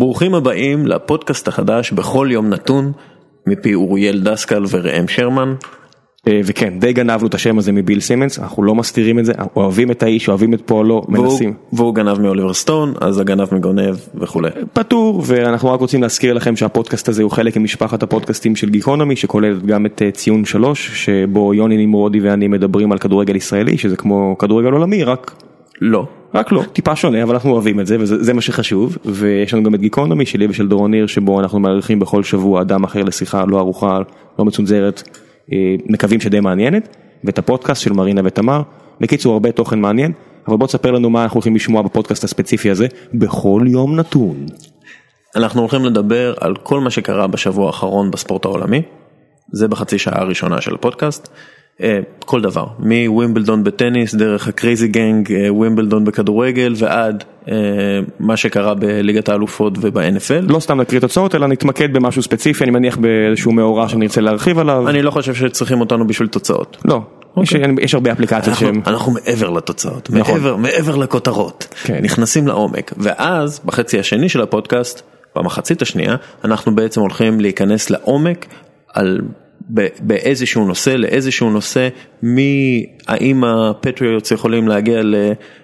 ברוכים הבאים לפודקאסט החדש בכל יום נתון מפי אוריאל דסקל וראם שרמן. אה, וכן די גנבנו את השם הזה מביל סימנס אנחנו לא מסתירים את זה אוהבים את האיש אוהבים את פועלו מנסים והוא גנב מאוליבר סטון אז הגנב מגונב וכולי. פטור ואנחנו רק רוצים להזכיר לכם שהפודקאסט הזה הוא חלק ממשפחת הפודקאסטים של גיקונומי שכוללת גם את אה, ציון שלוש שבו יוני נמרודי ואני מדברים על כדורגל ישראלי שזה כמו כדורגל עולמי רק לא. רק לא, טיפה שונה אבל אנחנו אוהבים את זה וזה מה שחשוב ויש לנו גם את גיקונומי שלי ושל דורון ניר שבו אנחנו מארחים בכל שבוע אדם אחר לשיחה לא ארוחה לא מצונזרת אה, מקווים שדי מעניינת ואת הפודקאסט של מרינה ותמר בקיצור הרבה תוכן מעניין אבל בוא תספר לנו מה אנחנו הולכים לשמוע בפודקאסט הספציפי הזה בכל יום נתון. אנחנו הולכים לדבר על כל מה שקרה בשבוע האחרון בספורט העולמי זה בחצי שעה הראשונה של הפודקאסט. אה, כל דבר מווימבלדון בטניס דרך הקרייזי גנג אה, ווימבלדון בכדורגל ועד אה, מה שקרה בליגת האלופות וב-NFL. לא סתם נקריא תוצאות אלא נתמקד במשהו ספציפי אני מניח באיזשהו מאורע שנרצה להרחיב עליו. אני לא חושב שצריכים אותנו בשביל תוצאות. לא. יש, אוקיי. יש הרבה אפליקציות שהם... אנחנו מעבר לתוצאות, נכון. מעבר, מעבר לכותרות, כן. נכנסים לעומק, ואז בחצי השני של הפודקאסט, במחצית השנייה, אנחנו בעצם הולכים להיכנס לעומק על באיזשהו נושא לאיזשהו נושא מהאם הפטריוטס יכולים להגיע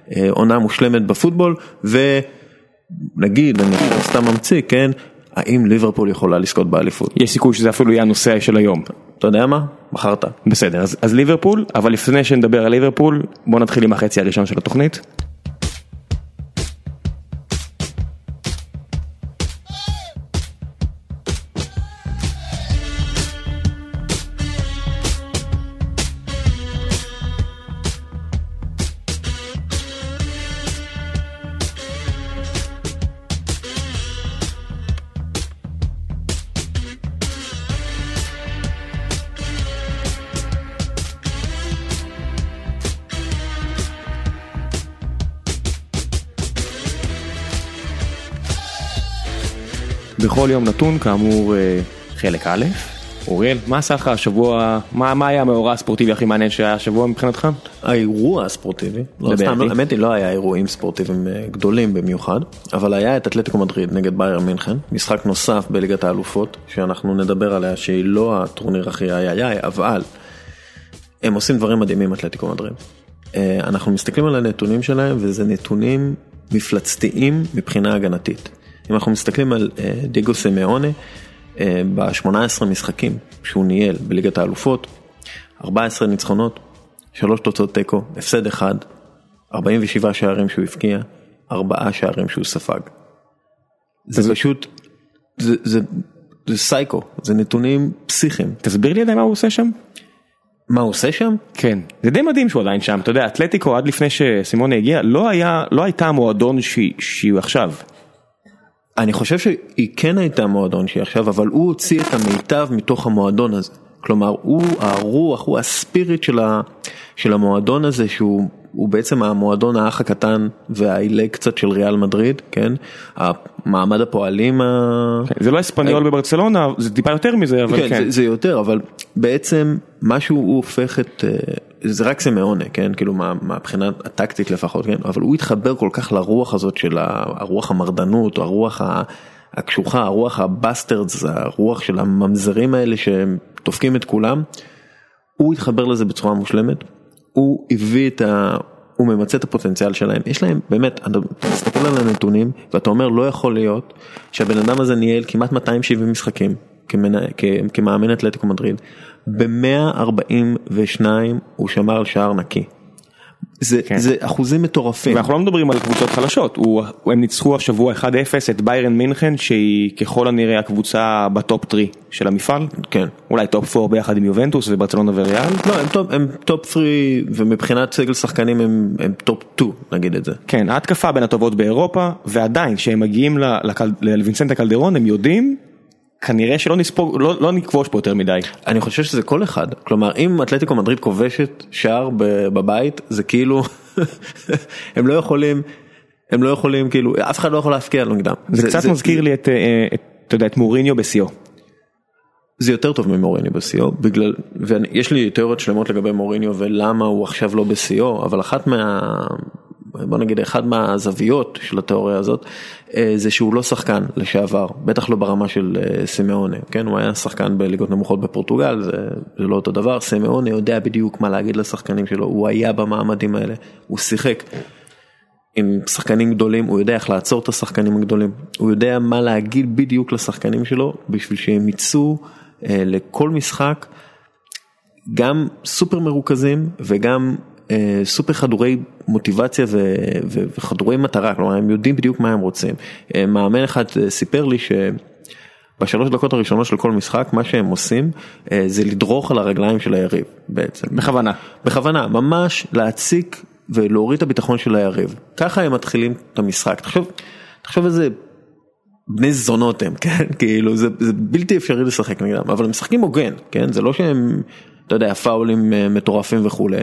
לעונה מושלמת בפוטבול ונגיד אני סתם ממציא כן האם ליברפול יכולה לזכות באליפות. יש סיכוי שזה אפילו יהיה הנושא של היום. אתה יודע מה? בחרת. בסדר אז, אז ליברפול אבל לפני שנדבר על ליברפול בוא נתחיל עם החצי הראשון של התוכנית. בכל יום נתון כאמור אה, חלק א', אוריאל, מה עשה לך השבוע, מה, מה היה המאורע הספורטיבי הכי מעניין שהיה השבוע מבחינתך? האירוע הספורטיבי, לא סתם, האמת היא לא היה אירועים ספורטיביים אה, גדולים במיוחד, אבל היה את אתלטיקו מדריד נגד בייר מינכן, משחק נוסף בליגת האלופות, שאנחנו נדבר עליה שהיא לא הטורניר הכי איי איי איי, אבל הם עושים דברים מדהימים אתלטיקו מדריד. אה, אנחנו מסתכלים על הנתונים שלהם וזה נתונים מפלצתיים מבחינה הגנתית. אם אנחנו מסתכלים על אה, דיגו סמיאונה, אה, ב-18 משחקים שהוא ניהל בליגת האלופות, 14 ניצחונות, 3 תוצאות תיקו, הפסד אחד, 47 שערים שהוא הבקיע, 4 שערים שהוא ספג. זה פשוט, זה, זה, זה סייקו, זה נתונים פסיכיים. תסביר לי עדיין מה הוא עושה שם. מה הוא עושה שם? כן, זה די מדהים שהוא עדיין שם, אתה יודע, אתלטיקו עד לפני שסימונה הגיע, לא היה, לא הייתה המועדון שהיא עכשיו. אני חושב שהיא כן הייתה מועדון שהיא עכשיו, אבל הוא הוציא את המיטב מתוך המועדון הזה. כלומר, הוא הרוח, הוא הספיריט של, ה, של המועדון הזה, שהוא בעצם המועדון האח הקטן והעילג קצת של ריאל מדריד, כן? מעמד הפועלים ה... כן, זה לא אספניול בברצלונה, זה טיפה יותר מזה, אבל כן. כן. זה, זה יותר, אבל בעצם משהו הוא הופך את... זה רק סמאונה, כן, כאילו מהבחינה הטקטית לפחות, כן, אבל הוא התחבר כל כך לרוח הזאת של הרוח המרדנות, או הרוח הקשוחה, הרוח ה bastards, הרוח של הממזרים האלה שהם דופקים את כולם, הוא התחבר לזה בצורה מושלמת, הוא הביא את ה... הוא ממצה את הפוטנציאל שלהם, יש להם באמת, אתה מסתכל על הנתונים ואתה אומר לא יכול להיות שהבן אדם הזה ניהל כמעט 270 משחקים כמאמן אתלטיקו מדריד, ב-142 הוא שמר על שער נקי. זה, כן. זה אחוזים מטורפים. ואנחנו לא מדברים על קבוצות חלשות, הוא, הם ניצחו השבוע 1-0 את ביירן מינכן שהיא ככל הנראה הקבוצה בטופ 3 של המפעל. כן. אולי טופ 4 ביחד עם יובנטוס וברצלונה וריאל. לא, הם טופ, הם טופ 3 ומבחינת סגל שחקנים הם, הם טופ 2 נגיד את זה. כן, ההתקפה בין הטובות באירופה ועדיין כשהם מגיעים לווינסנטה קלדרון הם יודעים כנראה שלא נספוג, לא, לא נכבוש פה יותר מדי. אני חושב שזה כל אחד, כלומר אם אתלטיקו מדריד כובשת שער בבית זה כאילו הם לא יכולים, הם לא יכולים כאילו, אף אחד לא יכול להפקיע נגדם. זה, זה קצת זה, מזכיר זה, לי את, אה, את, אתה יודע, את מוריניו בשיאו. זה יותר טוב ממוריניו בשיאו, בגלל, ויש לי תיאוריות שלמות לגבי מוריניו ולמה הוא עכשיו לא בשיאו, אבל אחת מה... בוא נגיד אחד מהזוויות של התיאוריה הזאת, זה שהוא לא שחקן לשעבר, בטח לא ברמה של סימאונה, כן, הוא היה שחקן בליגות נמוכות בפורטוגל, זה, זה לא אותו דבר, סימאונה יודע בדיוק מה להגיד לשחקנים שלו, הוא היה במעמדים האלה, הוא שיחק. עם שחקנים גדולים, הוא יודע איך לעצור את השחקנים הגדולים, הוא יודע מה להגיד בדיוק לשחקנים שלו בשביל שהם יצאו אה, לכל משחק גם סופר מרוכזים וגם אה, סופר חדורי מוטיבציה ו, ו, וחדורי מטרה, כלומר הם יודעים בדיוק מה הם רוצים. אה, מאמן אחד אה, סיפר לי ש... בשלוש דקות הראשונות של כל משחק מה שהם עושים אה, זה לדרוך על הרגליים של היריב בעצם. בכוונה. בכוונה, ממש להציק ולהוריד את הביטחון של היריב. ככה הם מתחילים את המשחק. תחשוב, תחשוב איזה בני זונות הם, כן? כאילו זה, זה בלתי אפשרי לשחק נגדם, אבל הם משחקים הוגן, כן? זה לא שהם, אתה יודע, פאולים מטורפים וכולי,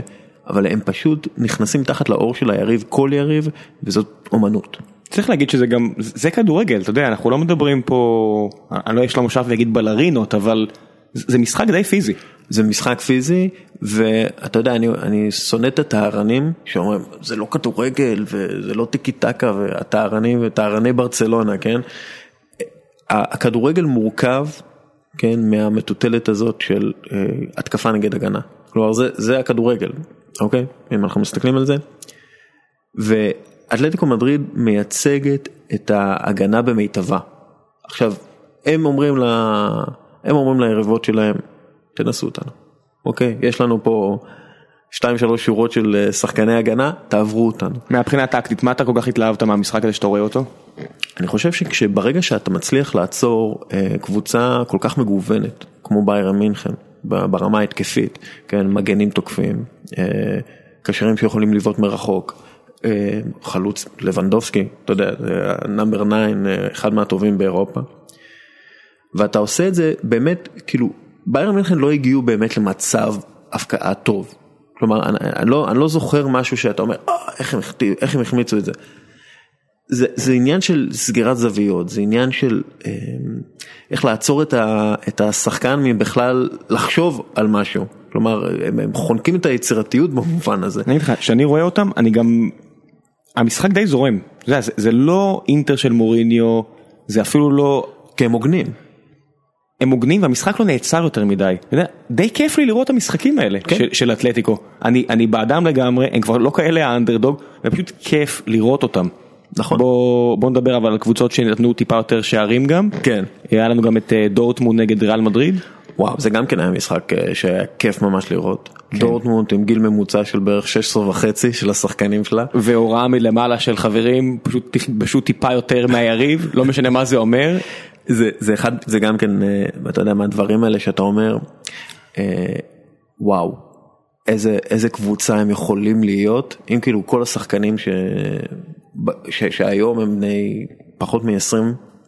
אבל הם פשוט נכנסים תחת לאור של היריב, כל יריב, וזאת אומנות. צריך להגיד שזה גם, זה כדורגל, אתה יודע, אנחנו לא מדברים פה, אני לא אשלם מושב ואגיד בלרינות, אבל זה משחק די פיזי. זה משחק פיזי ואתה יודע אני, אני שונא את הטהרנים שאומרים זה לא כדורגל וזה לא טיקי טקה והטהרנים וטהרני ברצלונה כן. הכדורגל מורכב כן מהמטוטלת הזאת של uh, התקפה נגד הגנה. כלומר זה, זה הכדורגל אוקיי אם אנחנו מסתכלים על זה. ואתלטיקו מדריד מייצגת את ההגנה במיטבה. עכשיו הם אומרים לה, הם אומרים ליריבות שלהם תנסו אותנו. אוקיי, יש לנו פה 2-3 שורות של אה, שחקני הגנה, תעברו אותנו. מהבחינה הטקטית, מה אתה כל כך התלהבת מהמשחק הזה שאתה רואה אותו? אני חושב שכשברגע שאתה מצליח לעצור אה, קבוצה כל כך מגוונת, כמו ביירן מינכן, ברמה ההתקפית, כן, מגנים תוקפים, אה, קשרים שיכולים לבעוט מרחוק, חלוץ לבנדובסקי, אתה יודע, נאמבר 9, אחד מהטובים באירופה. ואתה עושה את זה באמת, כאילו, ביירן מינכן לא הגיעו באמת למצב הפקעה טוב. כלומר, אני, אני, לא, אני לא זוכר משהו שאתה אומר, אה, איך, הם, איך הם החמיצו את זה. זה, זה עניין של סגירת זוויות, זה עניין של אה, איך לעצור את, ה, את השחקן מבכלל לחשוב על משהו. כלומר, הם, הם חונקים את היצירתיות במובן הזה. אני אגיד לך, כשאני רואה אותם, אני גם, המשחק די זורם. זה, זה, זה לא אינטר של מוריניו, זה אפילו לא... כי הם הוגנים. הם הוגנים והמשחק לא נעצר יותר מדי. די כיף לי לראות את המשחקים האלה כן. של, של אתלטיקו. אני, אני בעדם לגמרי, הם כבר לא כאלה האנדרדוג, ופשוט כיף לראות אותם. נכון. בוא, בוא נדבר אבל על קבוצות שנתנו טיפה יותר שערים גם. כן. היה לנו גם את אה, דורטמונד נגד ריאל מדריד. וואו, זה גם כן היה משחק אה, שהיה כיף ממש לראות. כן. דורטמונד עם גיל ממוצע של בערך 16 וחצי של השחקנים שלה. והוראה מלמעלה של חברים, פשוט, פשוט טיפה יותר מהיריב, לא משנה מה זה אומר. זה, זה אחד, זה גם כן, אה, אתה יודע מהדברים האלה שאתה אומר, אה, וואו, איזה, איזה קבוצה הם יכולים להיות, אם כאילו כל השחקנים ש, ש, שהיום הם בני פחות מ-20.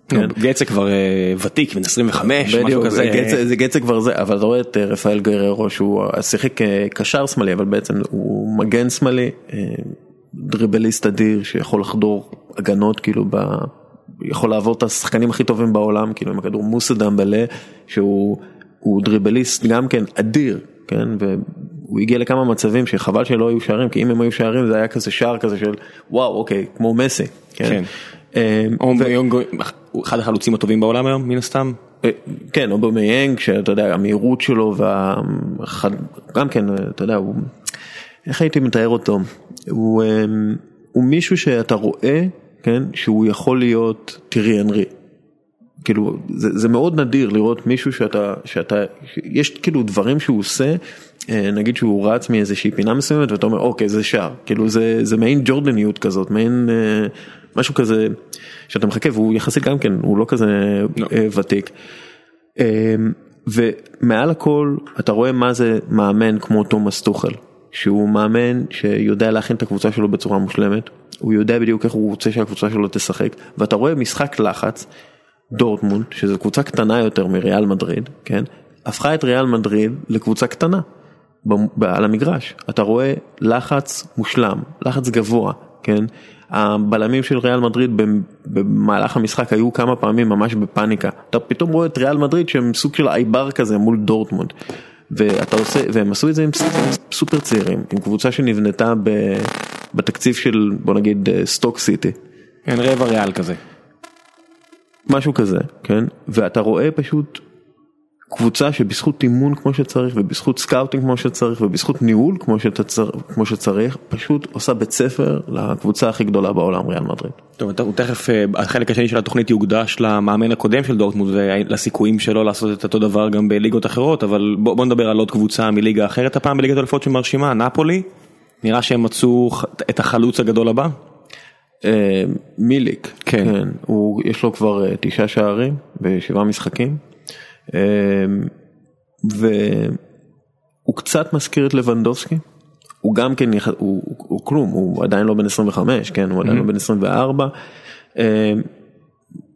כן. גצה כבר אה, ותיק, בן 25, משהו כזה. גצה, זה גצה כבר זה, אבל אתה רואה את רפאל גררו שהוא שיחק קשר שמאלי, אבל בעצם הוא מגן שמאלי, דריבליסט אדיר שיכול לחדור הגנות כאילו ב... יכול לעבור את השחקנים הכי טובים בעולם, כאילו עם הכדור מוסא דמבלה, שהוא דריבליסט גם כן אדיר, כן, והוא הגיע לכמה מצבים שחבל שלא היו שערים, כי אם הם היו שערים זה היה כזה שער כזה של וואו אוקיי, כמו מסי, כן. כן. אמ, הוא אחד החלוצים הטובים בעולם היום מן הסתם. אה, כן, אובמיינג, שאתה יודע, המהירות שלו, וגם כן, אתה יודע, הוא, איך הייתי מתאר אותו? הוא, אמ, הוא מישהו שאתה רואה כן, שהוא יכול להיות טירי אנרי. כאילו זה, זה מאוד נדיר לראות מישהו שאתה, שאתה, יש כאילו דברים שהוא עושה, נגיד שהוא רץ מאיזושהי פינה מסוימת ואתה אומר אוקיי זה שער, כאילו זה, זה מעין ג'ורדניות כזאת, מעין אה, משהו כזה שאתה מחכה והוא יחסית גם כן, הוא לא כזה לא. אה, ותיק. ומעל הכל אתה רואה מה זה מאמן כמו תומאס טוחל, שהוא מאמן שיודע להכין את הקבוצה שלו בצורה מושלמת. הוא יודע בדיוק איך הוא רוצה שהקבוצה שלו תשחק, ואתה רואה משחק לחץ, דורטמונד, שזו קבוצה קטנה יותר מריאל מדריד, כן, הפכה את ריאל מדריד לקבוצה קטנה על המגרש. אתה רואה לחץ מושלם, לחץ גבוה, כן, הבלמים של ריאל מדריד במהלך המשחק היו כמה פעמים ממש בפאניקה. אתה פתאום רואה את ריאל מדריד שהם סוג של אייבר כזה מול דורטמונד. ואתה עושה, והם עשו את זה עם סופר צעירים, עם קבוצה שנבנתה בתקציב של בוא נגיד סטוק סיטי. כן, רבע ריאל כזה. משהו כזה, כן? ואתה רואה פשוט קבוצה שבזכות אימון כמו שצריך ובזכות scouting כמו שצריך ובזכות ניהול כמו, שצריך פשוט עושה בית ספר לקבוצה הכי גדולה בעולם ריאל מדריד. טוב, תכף החלק השני של התוכנית יוקדש למאמן הקודם של דורטמונד ולסיכויים שלו לעשות את אותו דבר גם בליגות אחרות אבל בוא, בוא נדבר על עוד קבוצה מליגה אחרת הפעם בליגת אלפות שמרשימה נפולי נראה שהם מצאו את החלוץ הגדול הבא. מיליק, כן, כן הוא, יש לו כבר תשעה שערים בשבעה משחקים. אמ, והוא קצת מזכיר את לבנדובסקי, הוא גם כן, הוא, הוא, הוא כלום, הוא עדיין לא בן 25, כן, הוא עדיין לא בן 24. אמ,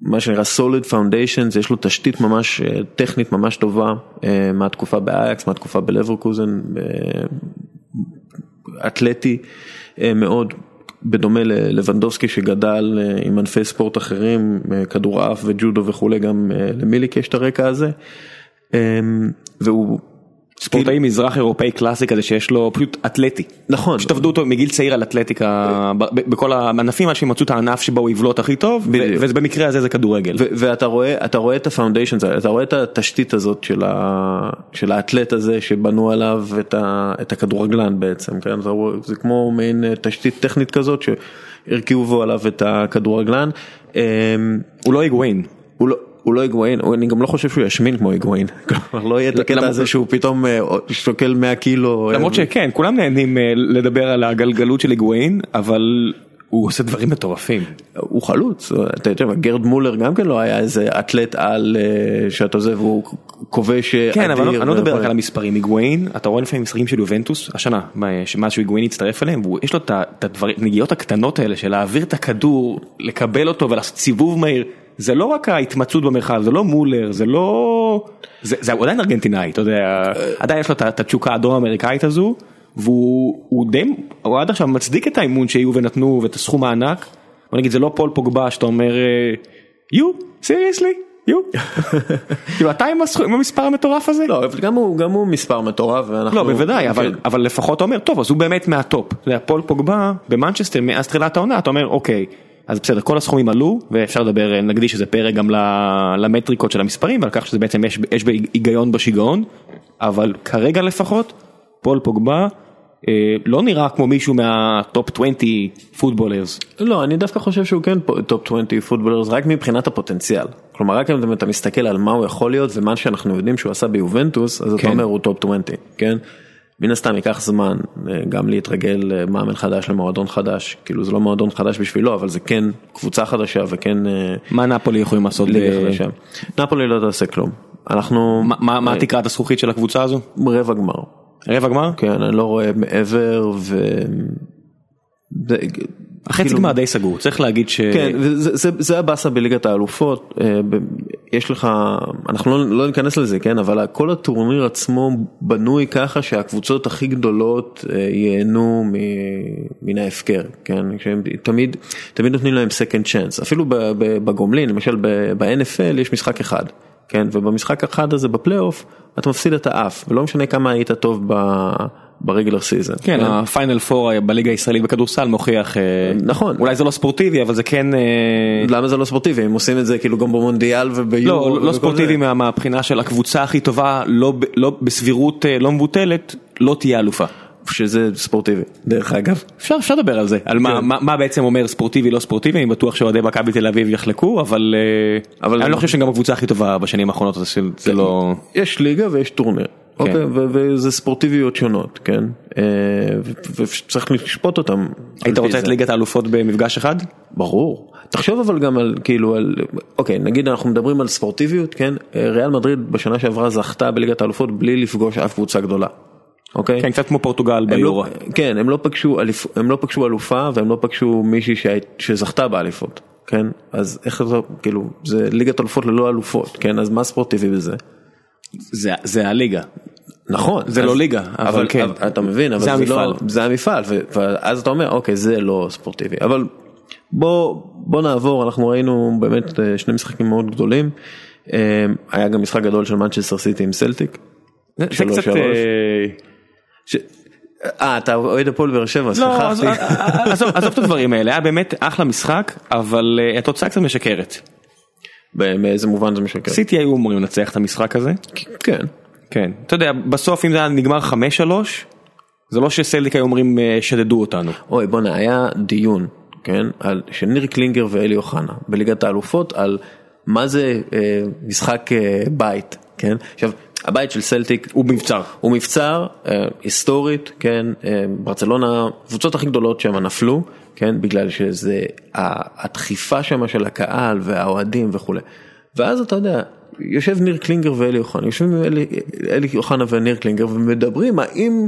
מה שנקרא solid foundation, יש לו תשתית ממש אה, טכנית ממש טובה אה, מהתקופה באייקס, מהתקופה בלברקוזן, אתלטי אה, מאוד, בדומה ללבנדובסקי שגדל אה, עם ענפי ספורט אחרים, אה, כדורעף וג'ודו וכולי, גם אה, למיליק יש את הרקע הזה. אמ, והוא ספורטאי כאילו- מזרח אירופאי קלאסי כזה שיש לו פשוט אתלטי. נכון. שתעבדו אותו מגיל צעיר על אתלטיקה בכל הענפים עד שהם מצאו את הענף שבו הוא יבלוט הכי טוב ובמקרה הזה זה כדורגל. ואתה רואה אתה רואה את ה foundation אתה רואה את התשתית הזאת של האתלט הזה שבנו עליו את הכדורגלן בעצם כן זה כמו מעין תשתית טכנית כזאת שהרכיבו עליו את הכדורגלן. אמ, הוא לא היגואין. הוא לא, לא היגואין, אני גם לא חושב שהוא ישמין כמו היגואין, לא יהיה את הקטע הזה שהוא פתאום אה, שוקל 100 קילו. אה, למרות שכן, כולם נהנים אה, לדבר על הגלגלות של היגואין, אבל הוא עושה דברים מטורפים. הוא חלוץ, אתה יודע, גרד מולר גם כן לא היה איזה אתלט על שאתה עוזב, הוא כובש אדיר. כן, אבל אני לא מדבר רק על המספרים, היגואין, אתה רואה לפעמים משחקים של יובנטוס, השנה, מאז שהיגואין הצטרף אליהם, יש לו את הנגיעות הקטנות האלה של להעביר את הכדור, לקבל אותו ולעשות סיבוב מהיר. זה לא רק ההתמצאות במרחב, זה לא מולר, זה לא... זה, עדיין ארגנטינאי, אתה יודע, עדיין יש לו את התשוקה הדרום אמריקאית הזו, והוא די, הוא עד עכשיו מצדיק את האימון שיהיו ונתנו ואת הסכום הענק. בוא נגיד זה לא פול פוגבה שאתה אומר, יו, seriously? יו. כאילו אתה עם המספר המטורף הזה? לא, גם הוא, גם הוא מספר מטורף. לא, בוודאי, אבל, כן. אבל לפחות אתה אומר, טוב, אז הוא באמת מהטופ. אתה יודע, פול פוגבה במנצ'סטר מאז תחילת העונה, אתה אומר, אוקיי. אז בסדר, כל הסכומים עלו ואפשר לדבר, נקדיש איזה פרק גם למטריקות של המספרים ועל כך שזה בעצם יש, יש היגיון בשיגעון, אבל כרגע לפחות, פול פוגבה אה, לא נראה כמו מישהו מה top 20 footballers. לא, אני דווקא חושב שהוא כן top 20 footballers רק מבחינת הפוטנציאל. כלומר, רק אם אתה מסתכל על מה הוא יכול להיות ומה שאנחנו יודעים שהוא עשה ביובנטוס, אז כן. אתה אומר הוא טופ 20, כן? מן הסתם ייקח זמן אה, גם להתרגל אה, מאמן חדש למועדון חדש, כאילו זה לא מועדון חדש בשבילו, אבל זה כן קבוצה חדשה וכן... אה, מה נפולי יכולים לעשות? ליגה חדשה. נפולי לא תעשה כלום. אנחנו... מה תקרת הזכוכית של הקבוצה הזו? רבע גמר. רבע גמר? כן, אני לא רואה מעבר ו... החצי כאילו, גמר די סגור, צריך להגיד ש... כן, הבאסה בליגת האלופות, אה, יש לך, אנחנו לא, לא ניכנס לזה, כן, אבל כל הטורניר עצמו בנוי ככה שהקבוצות הכי גדולות אה, ייהנו מן ההפקר, כן, שהם תמיד, תמיד נותנים להם second chance, אפילו בגומלין, למשל ב-NFL יש משחק אחד, כן, ובמשחק אחד הזה בפלייאוף אתה מפסיד את האף, ולא משנה כמה היית טוב ב... ב regular season. כן, הפיינל פור בליגה הישראלית בכדורסל מוכיח, אה, נכון, אולי זה לא ספורטיבי אבל זה כן, אה, למה זה לא ספורטיבי, הם עושים את זה כאילו גם במונדיאל וביורו. לא, לא ספורטיבי מהבחינה של הקבוצה הכי טובה, לא, לא בסבירות אה, לא מבוטלת, לא תהיה אלופה. שזה ספורטיבי דרך אגב אפשר אפשר לדבר על זה על מה, כן. מה, מה בעצם אומר ספורטיבי לא ספורטיבי אני בטוח שאוהדי מכבי תל אביב יחלקו אבל אבל אני לא חושב שגם הקבוצה הכי טובה בשנים האחרונות זה כן. לא יש ליגה ויש טורניר אוקיי, כן. וזה ספורטיביות שונות, כן, אה, וצריך לשפוט אותם. היית רוצה את ליגת האלופות במפגש אחד? ברור. תחשוב אבל גם על כאילו על אוקיי נגיד אנחנו מדברים על ספורטיביות כן ריאל מדריד בשנה שעברה זכתה בליגת האלופות בלי לפגוש אף קבוצה גדולה. אוקיי? כן קצת כמו פורטוגל לא- ביורו. לא, כן הם לא פגשו הם לא פגשו אלופה והם לא פגשו מישהי שזכתה באליפות. כן אז איך זה כאילו זה ליגת אלופות ללא אלופות כן אז מה ספורטיבי בזה. זה, זה הליגה. נכון, זה לא ליגה, אבל, אבל כן, אתה מבין, אבל זה, זה המפעל, לא, זה המפעל, ואז אתה אומר אוקיי זה לא ספורטיבי, אבל בוא, בוא נעבור, אנחנו ראינו באמת אה, שני משחקים מאוד גדולים, אה, היה גם משחק גדול של מנצ'סטר סיטי עם סלטיק, זה קצת, אה, ש... אה, אתה אוהד הפועל באר שבע, לא, עזוב את הדברים האלה, היה באמת אחלה משחק, אבל התוצאה קצת משקרת. באיזה מובן זה משקר? סיטי היו אמורים לנצח את המשחק הזה. כן. כן. אתה יודע, בסוף אם זה היה נגמר 5-3, זה לא שסלדיק היו אומרים שדדו אותנו. אוי בואנה, היה דיון, כן, על, של ניר קלינגר ואלי אוחנה בליגת האלופות על מה זה אה, משחק אה, בית, כן? עכשיו, הבית של סלטיק הוא מבצר, הוא מבצר אה, היסטורית, כן, אה, ברצלונה, קבוצות הכי גדולות שם נפלו, כן, בגלל שזה הדחיפה שם של הקהל והאוהדים וכולי. ואז אתה יודע, יושב ניר קלינגר ואלי אוחנה, יושבים אלי, אלי אוחנה וניר קלינגר ומדברים האם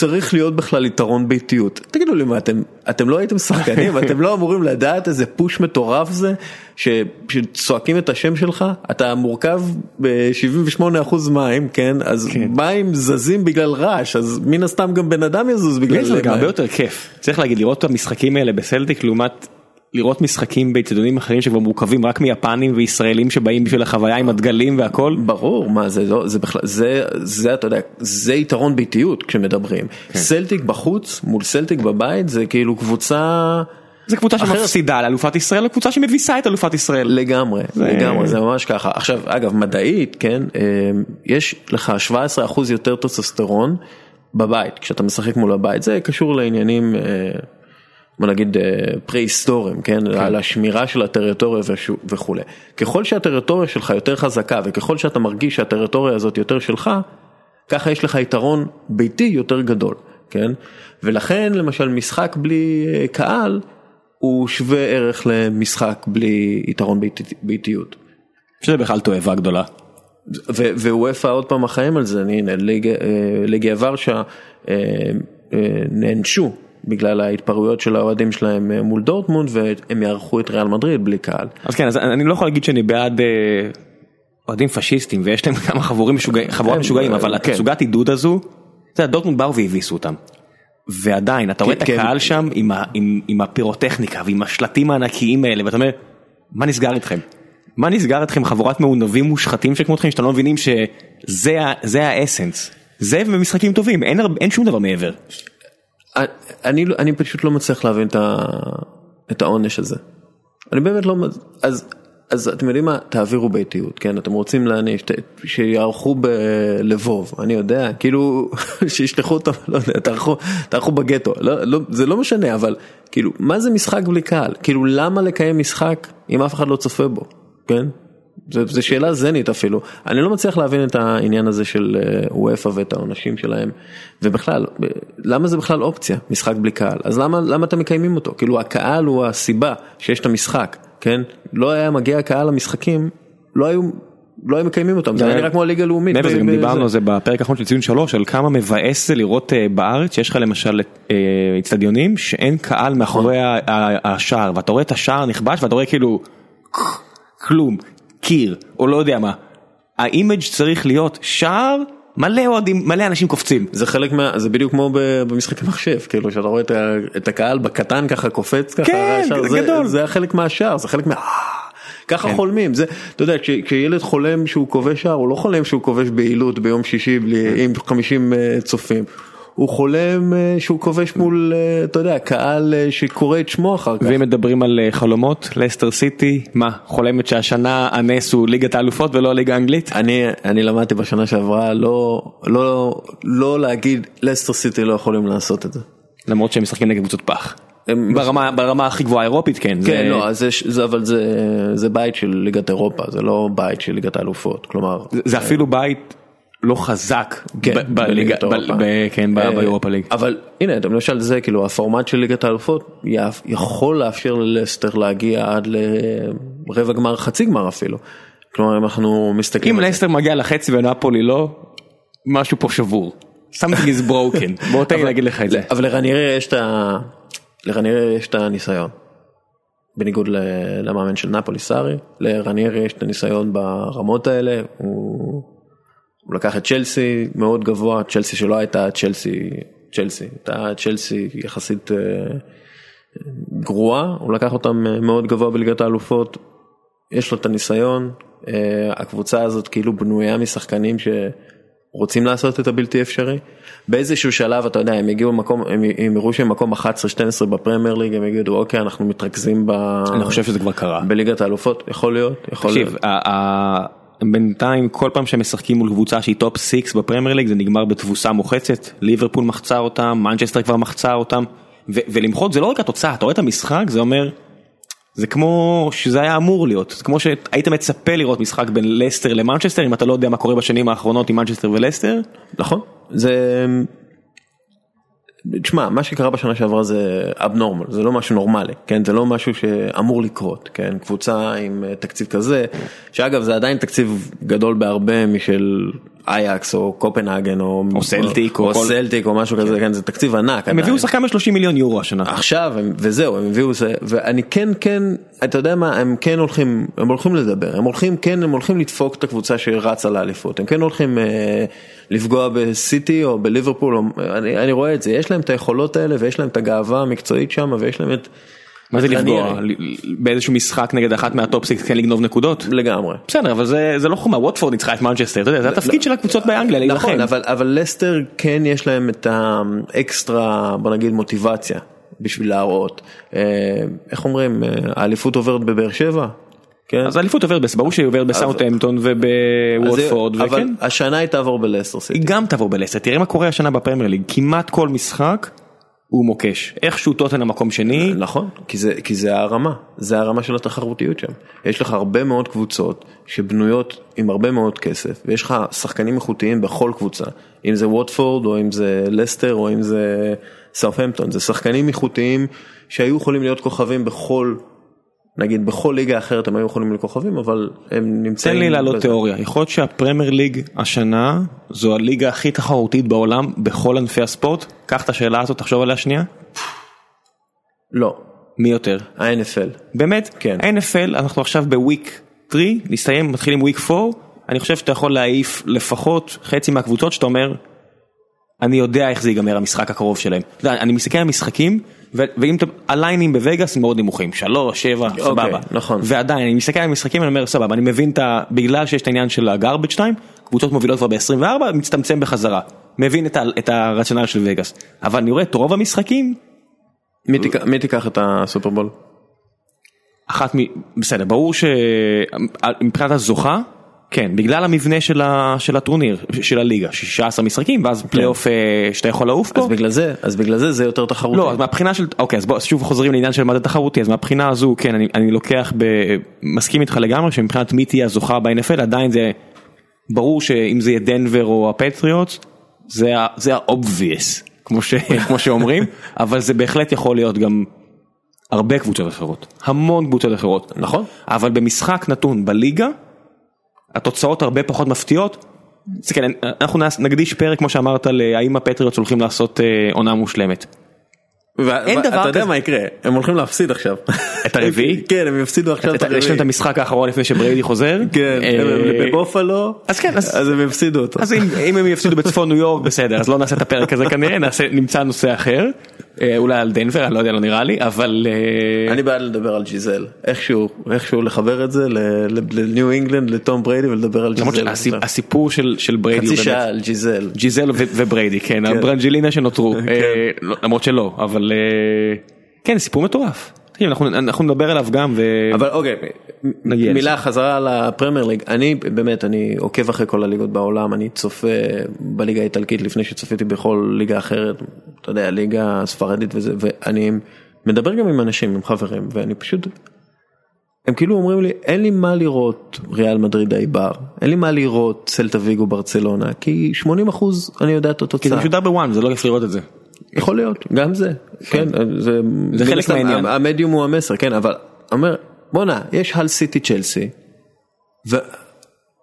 צריך להיות בכלל יתרון ביתיות. תגידו לי מה אתם, אתם לא הייתם שחקנים, אתם לא אמורים לדעת איזה פוש מטורף זה, שצועקים את השם שלך, אתה מורכב ב-78% מים, כן, אז כן. מים זזים בגלל רעש, אז מן הסתם גם בן אדם יזוז בגלל זה. זה הרבה יותר כיף, צריך להגיד, לראות את המשחקים האלה בסלטיק לעומת לראות משחקים באצטדיונים אחרים שכבר מורכבים רק מיפנים וישראלים שבאים בשביל החוויה עם הדגלים והכל. ברור, מה זה לא, זה בכלל, זה, זה אתה יודע, זה יתרון ביתיות כשמדברים. כן. סלטיק בחוץ מול סלטיק בבית זה כאילו קבוצה... זה קבוצה שמפסידה לאלופת ישראל, קבוצה שמביסה את אלופת ישראל. לגמרי, זה... לגמרי, זה ממש ככה. עכשיו, אגב, מדעית, כן, אה, יש לך 17% יותר טוסטסטרון בבית, כשאתה משחק מול הבית, זה קשור לעניינים... אה, בוא נגיד פרה-היסטוריים, כן? כן, על השמירה של הטריטוריה וכולי. ככל שהטריטוריה שלך יותר חזקה וככל שאתה מרגיש שהטריטוריה הזאת יותר שלך, ככה יש לך יתרון ביתי יותר גדול, כן? ולכן למשל משחק בלי אה, קהל הוא שווה ערך למשחק בלי יתרון ביתי, ביתיות. שזה בכלל תועבה גדולה. ווופא עוד פעם החיים על זה, הנה ליגיה אה, ורשה אה, נענשו בגלל ההתפרעויות של האוהדים שלהם אה, מול דורטמונד והם יערכו את ריאל מדריד בלי קהל. אז כן, אז אני לא יכול להגיד שאני בעד אה, אוהדים פשיסטים ויש להם כמה חבורים משוגעים, חבורת כן, משוגעים, אבל כן. התצוגת עידוד הזו, אתה יודע, דורטמונד באו והביסו אותם. ועדיין, אתה רואה את כן, הקהל שם עם הפירוטכניקה ועם השלטים הענקיים האלה, ואתה אומר, מה נסגר איתכם? מה נסגר איתכם חבורת מעונבים מושחתים שכמותכם שאתם לא מבינים שזה האסנס. זה ומשחקים טובים, אין שום דבר מעבר. אני, אני פשוט לא מצליח להבין את, ה, את העונש הזה. אני באמת לא, אז, אז אתם יודעים מה, תעבירו ביתיות, כן, אתם רוצים להעניש, שיערכו בלבוב, אני יודע, כאילו, שישלחו אותם, לא יודע, תערכו, תערכו בגטו, לא, לא, זה לא משנה, אבל כאילו, מה זה משחק בלי קהל? כאילו, למה לקיים משחק אם אף אחד לא צופה בו, כן? זו שאלה זנית אפילו, אני לא מצליח להבין את העניין הזה של אה, וופא ואת העונשים שלהם, ובכלל, למה זה בכלל אופציה, משחק בלי קהל, אז למה, למה אתם מקיימים אותו, כאילו הקהל הוא הסיבה שיש את המשחק, כן, לא היה מגיע הקהל למשחקים, לא היו לא היו מקיימים אותם, זה נראה כמו הליגה הלאומית. מעבר לזה גם דיברנו על זה. בפרק האחרון של ציון שלוש, על כמה מבאס זה לראות אה, בארץ שיש לך למשל אצטדיונים שאין קהל מאחורי השער, ואתה רואה את השער נכבש ואתה רואה כאילו כלום, קיר או לא יודע מה. ה image צריך להיות שער מלא אוהדים מלא אנשים קופצים זה חלק מה זה בדיוק כמו במשחקי מחשב כאילו שאתה רואה את הקהל בקטן ככה קופץ ככה כן, זה גדול זה חלק מהשער זה חלק מה... ככה כן. חולמים זה אתה יודע כשילד חולם שהוא כובש שער הוא לא חולם שהוא כובש בעילות ביום שישי בלי, עם 50 אה, צופים. הוא חולם אה, שהוא כובש מול, אה, אתה יודע, קהל אה, שקורא את שמו אחר כך. ואם מדברים על חלומות, לסטר סיטי, מה, חולמת שהשנה הנס הוא ליגת האלופות ולא ליגה האנגלית? אני, אני למדתי בשנה שעברה לא, לא, לא להגיד לסטר סיטי לא יכולים לעשות את זה. למרות שהם משחקים נגד קבוצות פח. ברמה, ברמה הכי גבוהה האירופית כן. כן, זה... לא, זה, זה, אבל זה, זה בית של ליגת אירופה, זה לא בית של ליגת האלופות, כלומר... זה, זה אפילו בית לא חזק כן, בליגה, כן, אה, באירופה ליג. אבל הנה, למשל זה כאילו הפורמט של ליגת האלופות יכול לאפשר ללסטר להגיע עד לרבע גמר, חצי גמר אפילו. כלומר אם אנחנו מסתכלים... אם לסטר מגיע לחצי ונפולי לא, משהו פה שבור. something is broken. בוא תן לי להגיד לך את זה. אבל לרניירה יש את ה... לרניירה יש את הניסיון. בניגוד למאמן של נפולי סארי, לרניירה יש את הניסיון ברמות האלה. הוא... הוא לקח את צ'לסי מאוד גבוה, צ'לסי שלא הייתה צ'לסי, צ'לסי, הייתה צ'לסי יחסית אה, גרועה, הוא לקח אותם אה, מאוד גבוה בליגת האלופות, יש לו את הניסיון, אה, הקבוצה הזאת כאילו בנויה משחקנים רוצים לעשות את הבלתי אפשרי. באיזשהו שלב אתה יודע הם יגיעו למקום הם יראו שהם מקום 11-12 בפרמייר ליג הם יגידו אוקיי אנחנו מתרכזים ב... אני חושב שזה כבר קרה. בליגת האלופות יכול להיות יכול תקשיב, להיות. בינתיים כל פעם שהם משחקים מול קבוצה שהיא טופ 6 בפרמייר ליג זה נגמר בתבוסה מוחצת ליברפול מחצה אותם מנצ'סטר כבר מחצה אותם ולמחות זה לא רק התוצאה אתה רואה את המשחק זה אומר. זה כמו שזה היה אמור להיות זה כמו שהיית מצפה לראות משחק בין לסטר למנצ'סטר אם אתה לא יודע מה קורה בשנים האחרונות עם מנצ'סטר ולסטר. נכון זה תשמע, מה שקרה בשנה שעברה זה abnormal, זה לא משהו נורמלי, כן? זה לא משהו שאמור לקרות, כן? קבוצה עם אה, תקציב כזה, שאגב זה עדיין תקציב גדול בהרבה משל אייקס או קופנהגן או, או סלטיק או, או, או סלטיק או משהו כן. כזה, כן? זה תקציב ענק. הם הביאו שחקן ב-30 מיליון יורו השנה. עכשיו, וזהו, הם הביאו זה, ואני כן, כן, אתה יודע מה, הם כן הולכים, הם הולכים לדבר, הם הולכים, כן, הם הולכים לדפוק את הקבוצה שרצה לאליפות, הם כן הולכים... אה, לפגוע בסיטי או בליברפול, או, אני, אני רואה את זה, יש להם את היכולות האלה ויש להם את הגאווה המקצועית שם ויש להם את... מה זה לפגוע? באיזשהו משחק נגד אחת מה top six כן לגנוב נקודות? לגמרי. בסדר אבל זה, לא חומה, ווטפורד ניצחה את מנצ'סטר, זה התפקיד של הקבוצות באנגליה להילחם. נכון, אבל, לסטר כן יש להם את האקסטרה, בוא נגיד מוטיבציה בשביל להראות. אה, איך אומרים, אה, האליפות עוברת בבאר שבע? כן. אז האליפות עוברת, ברור שהיא עוברת בסאוטהמפטון ובווטפורד, אבל השנה היא תעבור בלסטר סיטי. היא גם תעבור בלסטר, תראה מה קורה השנה בפרמייר ליג, כמעט כל משחק הוא מוקש, איכשהו טוטן המקום שני. נכון, כי זה, כי זה הרמה, זה הרמה של התחרותיות שם. יש לך הרבה מאוד קבוצות שבנויות עם הרבה מאוד כסף, ויש לך שחקנים איכותיים בכל קבוצה, אם זה ווטפורד או אם זה לסטר או אם זה סאוטהמפטון, זה שחקנים איכותיים שהיו יכולים להיות כוכבים בכל נגיד בכל ליגה אחרת הם היו יכולים לכוכבים אבל הם נמצאים. תן לי להעלות תיאוריה, יכול להיות שהפרמייר ליג השנה זו הליגה הכי תחרותית בעולם בכל ענפי הספורט? קח את השאלה הזאת, תחשוב עליה שנייה. לא. מי יותר? ה-NFL. באמת? כן. ה-NFL אנחנו עכשיו בוויק 3, נסתיים, מתחילים וויק 4, אני חושב שאתה יכול להעיף לפחות חצי מהקבוצות שאתה אומר, אני יודע איך זה ייגמר המשחק הקרוב שלהם. אני מסתכל על משחקים. ואם אתה, הליינים בווגאס מאוד נמוכים, שלוש, שבע, אוקיי, סבבה. נכון. ועדיין, אני מסתכל על המשחקים, אני אומר, סבבה, אני מבין את ה... בגלל שיש את העניין של הגרבג' 2, קבוצות מובילות כבר ב-24, מצטמצם בחזרה. מבין את, ה, את הרציונל של וגאס. אבל אני רואה את רוב המשחקים... מי, תיק, מי תיקח את הסופרבול? אחת מ... בסדר, ברור שמבחינת הזוכה, כן, בגלל המבנה של, ה, של הטורניר, של הליגה, 16 משחקים ואז כן. פלייאוף אה, שאתה יכול לעוף פה. אז בגלל זה, אז בגלל זה זה יותר תחרותי. לא, אז מהבחינה של, אוקיי, אז בוא שוב חוזרים לעניין של מה זה תחרותי, אז מהבחינה הזו, כן, אני, אני לוקח, ב, מסכים איתך לגמרי שמבחינת מי תהיה הזוכה ב-NFL עדיין זה, ברור שאם זה יהיה דנבר או הפטריוטס, זה ה-obvious, כמו, ש, כמו שאומרים, אבל זה בהחלט יכול להיות גם הרבה קבוצות אחרות, המון קבוצות אחרות. נכון. אבל במשחק נתון בליגה, התוצאות הרבה פחות מפתיעות. כן, אנחנו נקדיש פרק כמו שאמרת להאם הפטריוטס הולכים לעשות אה, עונה מושלמת. אין דבר כזה. אתה יודע מה יקרה, הם הולכים להפסיד עכשיו. את הרביעי? כן, הם יפסידו עכשיו את הרביעי. יש להם את המשחק האחרון לפני שבריידי חוזר. כן, אה, בבופלו. אז כן, אז הם יפסידו אותו. אז אם הם יפסידו בצפון ניו יורק בסדר, אז לא נעשה את הפרק הזה כנראה, נמצא נושא אחר. אה, אולי על דנבר, אני לא יודע, לא נראה לי, אבל... אה, אני בעד לדבר על ג'יזל, איכשהו, איכשהו לחבר את זה לניו אינגלנד, לטום בריידי ולדבר על ג'יזל. הסיפור של בריידי חצי שעה על ג'יזל. ג'יזל ובריידי, כן, כן. הברנג'לינה שנותרו, כן. לא, למרות שלא, אבל כן, סיפור מטורף. אנחנו נדבר עליו גם ו... אבל אוקיי, מילה חזרה לפרמייר ליג, אני באמת, אני עוקב אחרי כל הליגות בעולם, אני צופה בליגה האיטלקית לפני שצפיתי בכל ליגה אחרת, אתה יודע, ליגה ספרדית וזה, ואני מדבר גם עם אנשים, עם חברים, ואני פשוט, הם כאילו אומרים לי, אין לי מה לראות ריאל מדריד איבר, אין לי מה לראות סלטה ויגו ברצלונה, כי 80 אחוז אני יודע את התוצאה. כי זה משודר בוואן, זה לא כיף לראות את זה. יכול להיות, גם זה, כן, זה, זה חלק מהעניין. המדיום הוא המסר, כן, אבל אומר, בואנה, יש הל סיטי צ'לסי,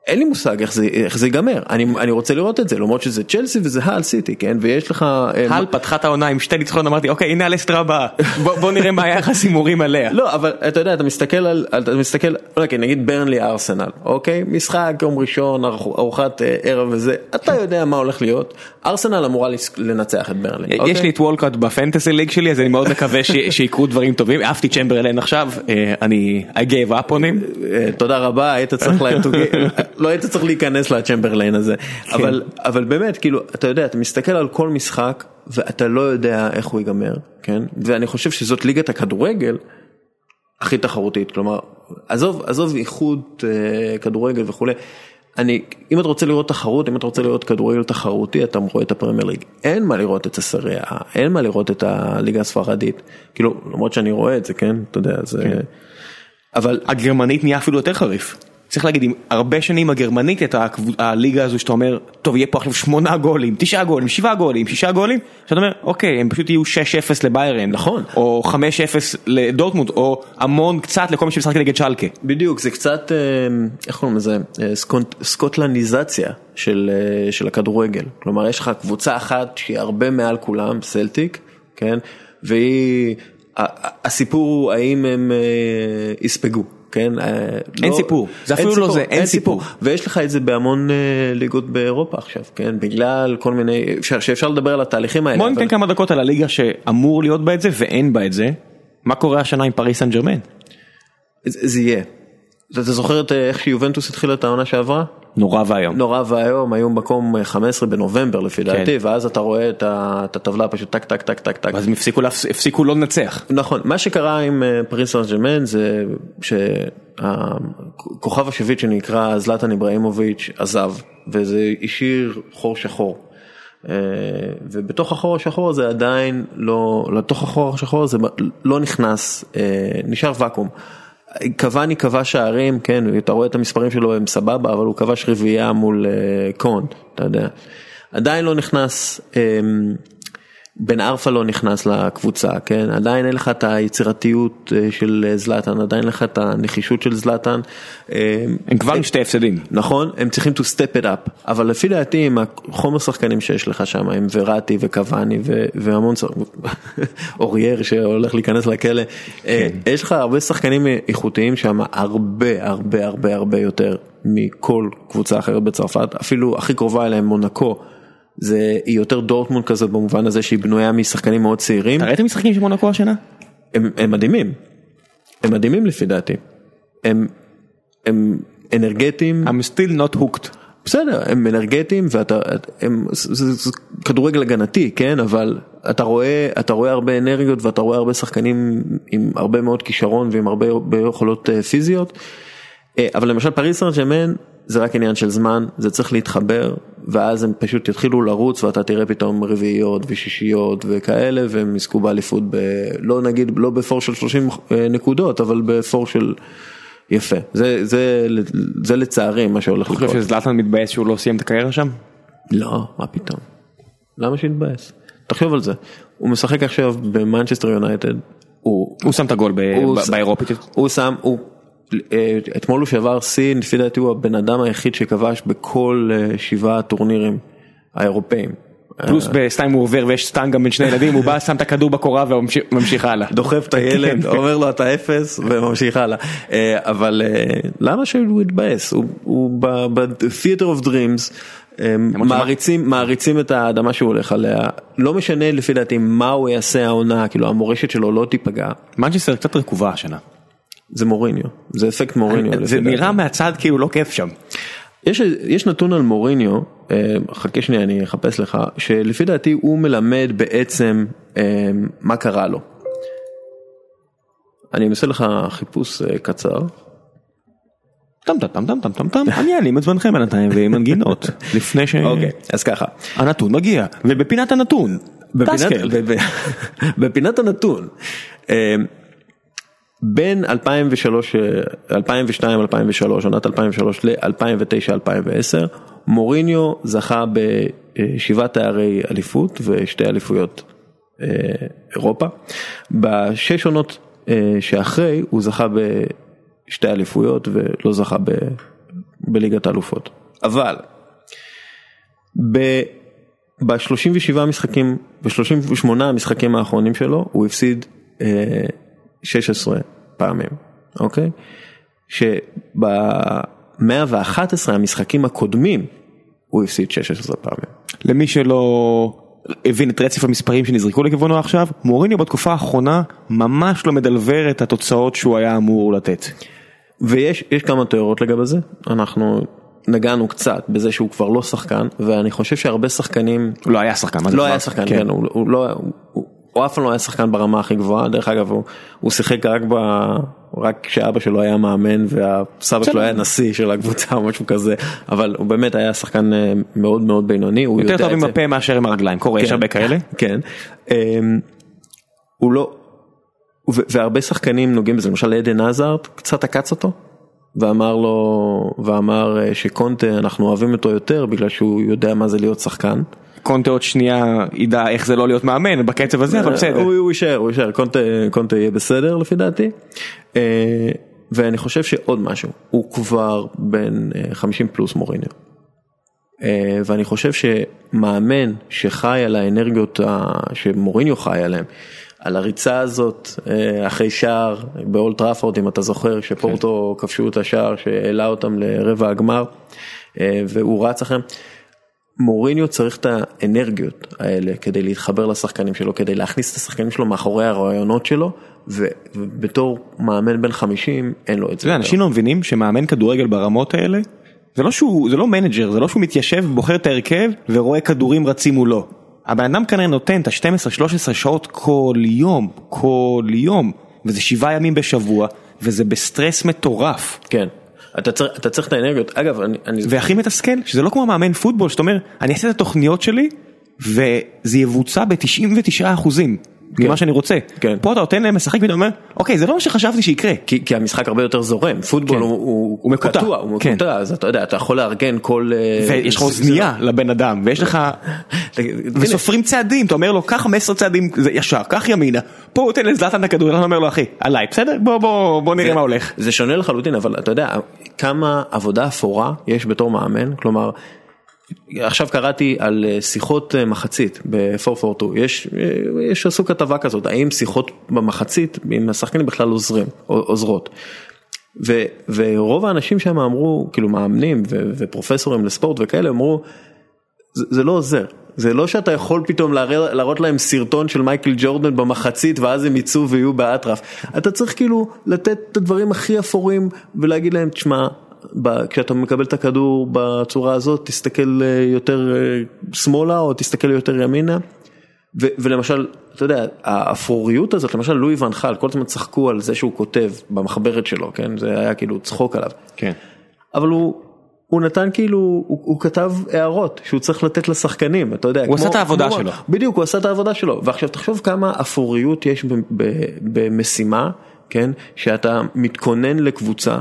אין לי מושג איך זה, איך זה ייגמר, אני, אני רוצה לראות את זה, למרות שזה צ'לסי וזה האל סיטי, כן, ויש לך... האל אה, פתחה את העונה עם שתי ניצחונות, אמרתי, אוקיי, הנה הלסטרה הבאה, בוא, בוא נראה מה היחס הימורים עליה. לא, אבל אתה יודע, אתה מסתכל על, אתה מסתכל, אוקיי, נגיד ברנלי ארסנל, אוקיי, משחק יום ראשון, ארוחת אה, ערב וזה, אתה יודע מה הולך להיות, ארסנל אמורה לנצח את ברנלי. יש אוקיי? לי את וולקוט בפנטסי ליג שלי, אז אני מאוד מקווה שיקרו דברים טובים, אהבתי צ'מברלן עכשיו, אה, אני, I gave up on him. תודה רבה, היית צריך לא היית צריך להיכנס לצ'מברליין הזה, כן. אבל, אבל באמת, כאילו, אתה יודע, אתה מסתכל על כל משחק ואתה לא יודע איך הוא ייגמר, כן? ואני חושב שזאת ליגת הכדורגל הכי תחרותית, כלומר, עזוב, עזוב איחוד אה, כדורגל וכולי. אני, אם אתה רוצה לראות תחרות, אם אתה רוצה לראות כדורגל תחרותי, אתה רואה את הפרמייר ליג. אין מה לראות את הסריה, אין מה לראות את הליגה הספרדית. כאילו, למרות שאני רואה את זה, כן? אתה יודע, זה... כן. אבל הגרמנית נהיה אפילו יותר חריף. צריך להגיד, עם הרבה שנים הגרמנית הייתה הליגה הזו שאתה אומר, טוב יהיה פה עכשיו שמונה גולים, תשעה גולים, שבעה גולים, שישה גולים, שאתה אומר, אוקיי, הם פשוט יהיו 6-0 לביירן, נכון, או 5-0 לדורטמונד, או המון קצת לכל מי שמשחק נגד שלקה. בדיוק, זה קצת, אה, איך קוראים לזה, אה, סקוטלניזציה של, אה, של הכדורגל. כלומר, יש לך קבוצה אחת שהיא הרבה מעל כולם, סלטיק, כן, והיא, הסיפור הוא האם הם יספגו. כן? אה, אין לא, סיפור, זה אפילו לא זה, אין סיפור. ויש לך את זה בהמון אה, ליגות באירופה עכשיו, כן? בגלל כל מיני, שאפשר לדבר על התהליכים האלה. בוא ניתן כמה דקות על הליגה שאמור להיות בה את זה ואין בה את זה. מה קורה השנה עם פריס סן ג'רמן? זה יהיה. אתה זוכר את אה, איך שיובנטוס התחילה את העונה שעברה? נורא ואיום. נורא ואיום, היו מקום 15 בנובמבר לפי כן. דעתי, ואז אתה רואה את הטבלה פשוט טק טק טק טק טק. ואז הם הפסיקו, הפסיקו לא לנצח. נכון, מה שקרה עם אה, פריס סן זה שהכוכב השביעית שנקרא זלטן איבראימוביץ' עזב, וזה השאיר חור שחור. אה, ובתוך החור השחור הזה עדיין לא, לתוך החור השחור הזה לא נכנס, נשאר ואקום. קוואני כבש שערים, כן, אתה רואה את המספרים שלו הם סבבה, אבל הוא כבש רביעייה מול uh, קון, אתה יודע. עדיין לא נכנס, um, בן ארפה לא נכנס לקבוצה, כן? עדיין אין לך את היצירתיות אה, של אה, זלאטן, עדיין אין לך את הנחישות של זלאטן. אה, הם כבר עם שתי הפסדים. נכון, הם צריכים to step it up, אבל לפי דעתי עם החומר שחקנים שיש לך שם, עם וראטי וקוואני והמון שחקנים, אורייר שהולך להיכנס לכלא, כן. יש לך הרבה שחקנים איכותיים שם, הרבה הרבה הרבה הרבה יותר מכל קבוצה אחרת בצרפת, אפילו הכי קרובה אליהם מונקו. זה היא יותר דורטמונד כזאת במובן הזה שהיא בנויה משחקנים מאוד צעירים. אתה ראית משחקים של מונקו השנה? הם, הם מדהימים, הם מדהימים לפי דעתי, הם, הם אנרגטיים. I'm still not hooked. בסדר, הם אנרגטיים ואתה, הם, זה, זה, זה כדורגל הגנתי, כן, אבל אתה רואה, אתה רואה הרבה אנרגיות ואתה רואה הרבה שחקנים עם הרבה מאוד כישרון ועם הרבה, הרבה יכולות אה, פיזיות, אה, אבל למשל פריס סן ג'רמן זה רק עניין של זמן, זה צריך להתחבר, ואז הם פשוט יתחילו לרוץ ואתה תראה פתאום רביעיות ושישיות וכאלה, והם יזכו באליפות, ב... לא נגיד, לא בפער של 30 אה, נקודות, אבל בפער של... יפה, זה, זה, זה לצערי מה שהולך לקרות. אתה חושב שזלאטן מתבאס שהוא לא סיים את הקריירה שם? לא, מה פתאום. למה שיתבאס? תחשוב על זה, הוא משחק עכשיו במנצ'סטר יונייטד. הוא, הוא שם את הגול באירופית. הוא שם, הוא אתמול הוא שבר שיא, לפי דעתי הוא הבן אדם היחיד שכבש בכל אה, שבעה טורנירים האירופאים. פלוס בסטיים הוא עובר ויש סטנגה בין שני ילדים, הוא בא, שם את הכדור בקורה וממשיך הלאה. דוחף את הילד, כן. אומר לו אתה אפס וממשיך הלאה. אה, אבל למה שהוא יתבאס? הוא ב-theater of dreams. מעריצים מעריצים את האדמה שהוא הולך עליה לא משנה לפי דעתי מה הוא יעשה העונה כאילו המורשת שלו לא תיפגע. מנצ'סטר קצת רקובה השנה. זה מוריניו, זה אפקט מוריניו. זה נראה מהצד כאילו לא כיף שם. יש, יש נתון על מוריניו, אה, חכה שנייה אני אחפש לך, שלפי דעתי הוא מלמד בעצם אה, מה קרה לו. אני אעשה לך חיפוש אה, קצר. טם טם טם טם טם טם אני אעלים את זמנכם בינתיים ועם מנגינות לפני ש... אוקיי אז ככה. הנתון מגיע ובפינת הנתון. בפינת הנתון. בין 2003, 2002, 2003, עונת 2003 ל-2009, 2010, מוריניו זכה בשבעה תארי אליפות ושתי אליפויות אה, אירופה. בשש עונות אה, שאחרי הוא זכה בשתי אליפויות ולא זכה ב, בליגת האלופות. אבל ב-37 משחקים, ב-38 המשחקים האחרונים שלו הוא הפסיד אה, 16 פעמים, אוקיי? שב-111 המשחקים הקודמים הוא הפסיד 16 פעמים. למי שלא הבין את רצף המספרים שנזרקו לכיוונו עכשיו, מוריניו בתקופה האחרונה ממש לא מדלבר את התוצאות שהוא היה אמור לתת. ויש כמה תיאוריות לגבי זה, אנחנו נגענו קצת בזה שהוא כבר לא שחקן ואני חושב שהרבה שחקנים הוא לא היה שחקן לא היה שחקן כן, כן הוא, הוא לא הוא, אף פעם לא היה שחקן ברמה הכי גבוהה דרך אגב הוא, הוא שיחק רק ב... רק כשאבא שלו היה מאמן והסבא שלו היה נשיא של הקבוצה או משהו כזה אבל הוא באמת היה שחקן אה, מאוד מאוד בינוני. הוא יותר טוב עם הפה מאשר עם הרגליים קורה יש כן. הרבה כאלה. כן. אמ, הוא לא והרבה שחקנים נוגעים בזה למשל עדן עזארט קצת עקץ אותו ואמר לו ואמר אה, שקונטה אנחנו אוהבים אותו יותר בגלל שהוא יודע מה זה להיות שחקן. קונטה עוד שנייה ידע איך זה לא להיות מאמן בקצב הזה אבל בסדר. הוא יישאר הוא יישאר קונטה קונטה יהיה בסדר לפי דעתי. אה, ואני חושב שעוד משהו הוא כבר בין 50 אה, פלוס מוריניו. ואני חושב שמאמן שחי על האנרגיות שמוריניו חי עליהם. על הריצה הזאת אה, אחרי שער באולד טראפורד אם אתה זוכר שפורטו כן. כבשו את השער שהעלה אותם לרבע הגמר אה, והוא רץ אחריהם. מוריניו צריך את האנרגיות האלה כדי להתחבר לשחקנים שלו כדי להכניס את השחקנים שלו מאחורי הרעיונות שלו ובתור מאמן בן 50 אין לו את זה. אנשים לא מבינים שמאמן כדורגל ברמות האלה זה לא שהוא זה לא manager זה לא שהוא מתיישב בוחר את ההרכב ורואה כדורים רצים מולו. הבן אדם כנראה נותן את ה-12-13 שעות כל יום, כל יום, וזה שבעה ימים בשבוע, וזה בסטרס מטורף. כן. אתה צריך, אתה צריך את האנרגיות, אגב, אני... אני... והכי מתסכל, שזה לא כמו מאמן פוטבול, שאתה אומר, אני אעשה את התוכניות שלי, וזה יבוצע ב-99 אחוזים. כן. ממה שאני רוצה. כן. פה אתה נותן להם לשחק ואתה אומר, אוקיי, זה לא מה שחשבתי שיקרה. כי, כי המשחק הרבה יותר זורם, פוטבול כן. הוא, הוא, הוא מקוטע, קטוע, הוא כן. מקוטע, אז אתה יודע, אתה יכול לארגן כל... אה, ויש לך אוזנייה לבן אדם, ויש לך... וסופרים צעדים, אתה אומר לו, קח 15 צעדים זה ישר, קח ימינה, פה הוא נותן לזלטן את הכדור, אתה אומר לו, אחי, עליי, בסדר? בוא, בוא, בוא נראה מה הולך. זה שונה לחלוטין, אבל אתה יודע, כמה עבודה אפורה יש בתור מאמן, כלומר... עכשיו קראתי על אה, שיחות אה, מחצית ב-442, יש, אה, יש עשו כתבה כזאת, האם שיחות במחצית עם השחקנים בכלל עוזרים, עוזרות. ו, ורוב האנשים שם אמרו, כאילו מאמנים ו, ופרופסורים לספורט וכאלה, אמרו, זה, זה לא עוזר. זה לא שאתה יכול פתאום להראות, להראות להם סרטון של מייקל ג'ורדן במחצית ואז הם יצאו ויהיו באטרף. אתה צריך כאילו לתת את הדברים הכי אפורים ולהגיד להם, תשמע, כשאתה מקבל את הכדור בצורה הזאת תסתכל אה, יותר אה, שמאלה או תסתכל יותר ימינה. ו- ולמשל, אתה יודע, האפרוריות הזאת, למשל לואי ונחל, כל הזמן צחקו על זה שהוא כותב במחברת שלו, כן? זה היה כאילו צחוק עליו. כן. אבל הוא, הוא נתן כאילו, הוא, הוא כתב הערות שהוא צריך לתת לשחקנים, אתה יודע. הוא כמו, עשה את העבודה כמו, שלו. בדיוק, הוא עשה את העבודה שלו. ועכשיו תחשוב כמה אפרוריות יש במשימה, כן? שאתה מתכונן לקבוצה.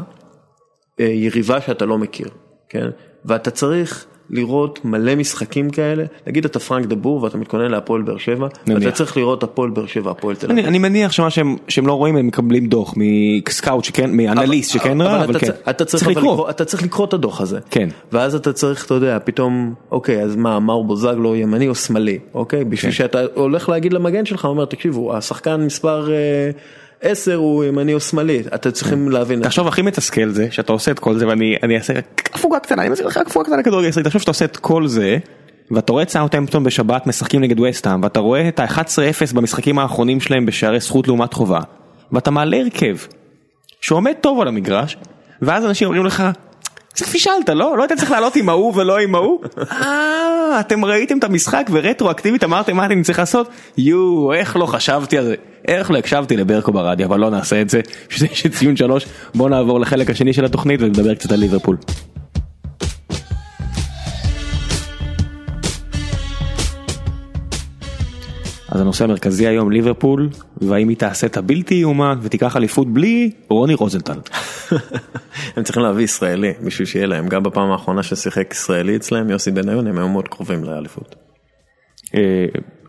אה, יריבה שאתה לא מכיר, כן? ואתה צריך לראות מלא משחקים כאלה, נגיד אתה פרנק דבור ואתה מתכונן להפועל באר שבע, ואתה צריך לראות הפועל באר שבע, הפועל תל אביב. אני מניח שמה שהם שהם לא רואים הם מקבלים דוח מסקאוט שכן, מאנליסט שכן רע, אבל כן, אתה צריך לקרוא, אתה צריך לקרוא את הדוח הזה, כן, ואז אתה צריך, אתה יודע, פתאום, אוקיי, אז מה, מאור בוזגלו ימני או שמאלי, אוקיי, בשביל כן. שאתה הולך להגיד למגן שלך, הוא אומר, תקשיבו, השחקן מספר... 10 הוא ימני או שמאלי, אתם צריכים להבין. תחשוב הכי מתסכל זה שאתה עושה את כל זה ואני אעשה הפוגה קטנה, אני מזכיר לך הפוגה קטנה כדורגל ישראלי, תחשוב שאתה עושה את כל זה ואתה רואה את סאוטהמפטון בשבת משחקים נגד וסטהאם ואתה רואה את ה-11-0 במשחקים האחרונים שלהם בשערי זכות לעומת חובה ואתה מעלה הרכב שעומד טוב על המגרש ואז אנשים אומרים לך קצת פישלת לא? לא היית צריך לעלות עם ההוא ולא עם ההוא? אה, אתם ראיתם את המשחק ורטרואקטיבית אמרתם מה אני צריך לעשות? יואו, איך לא חשבתי על זה. איך לא הקשבתי לברקו ברדיו, אבל לא נעשה את זה, שזה יש ציון שלוש. בוא נעבור לחלק השני של התוכנית ונדבר קצת על ליברפול. אז הנושא המרכזי היום ליברפול, והאם היא תעשה את הבלתי יאומן ותיקח אליפות בלי רוני רוזנטל. הם צריכים להביא ישראלי בשביל שיהיה להם, גם בפעם האחרונה ששיחק ישראלי אצלם, יוסי בניון, הם היו מאוד קרובים לאליפות. אה,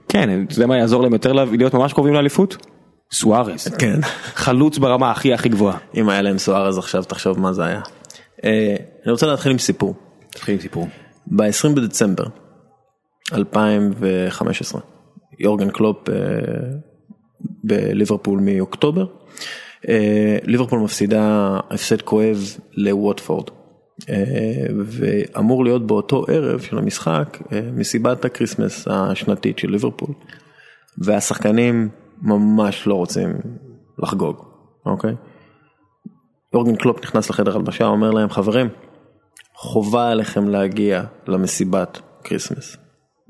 כן, אתה יודע מה יעזור להם יותר להיות ממש קרובים לאליפות? סוארז. כן. חלוץ ברמה הכי הכי גבוהה. אם היה להם סוארז עכשיו, תחשוב מה זה היה. אה, אני רוצה להתחיל עם סיפור. תתחיל עם סיפור. ב-20 בדצמבר 2015. יורגן קלופ אה, בליברפול מאוקטובר. אה, ליברפול מפסידה הפסד כואב לווטפורד. ואמור להיות באותו ערב של המשחק מסיבת הקריסמס השנתית של ליברפול. והשחקנים ממש לא רוצים לחגוג, אוקיי? יורגן קלופ נכנס לחדר הלבשה, אומר להם חברים, חובה עליכם להגיע למסיבת כריסמס.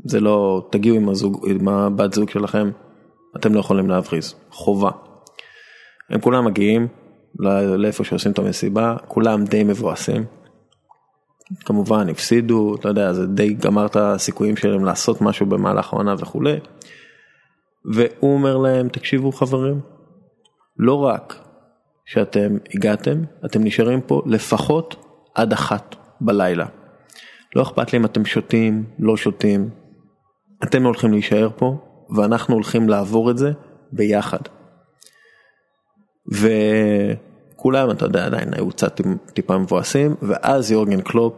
זה לא, תגיעו עם, הזוג, עם הבת זוג שלכם, אתם לא יכולים להבריז, חובה. הם כולם מגיעים לאיפה שעושים את המסיבה, כולם די מבואסים. כמובן הפסידו, אתה יודע, זה די גמר את הסיכויים שלהם לעשות משהו במהלך העונה וכולי. והוא אומר להם, תקשיבו חברים, לא רק שאתם הגעתם, אתם נשארים פה לפחות עד אחת בלילה. לא אכפת לי אם אתם שותים, לא שותים, אתם הולכים להישאר פה ואנחנו הולכים לעבור את זה ביחד. וכולם, אתה יודע, עדיין היו קצת טיפה מבואסים, ואז יורגן קלופ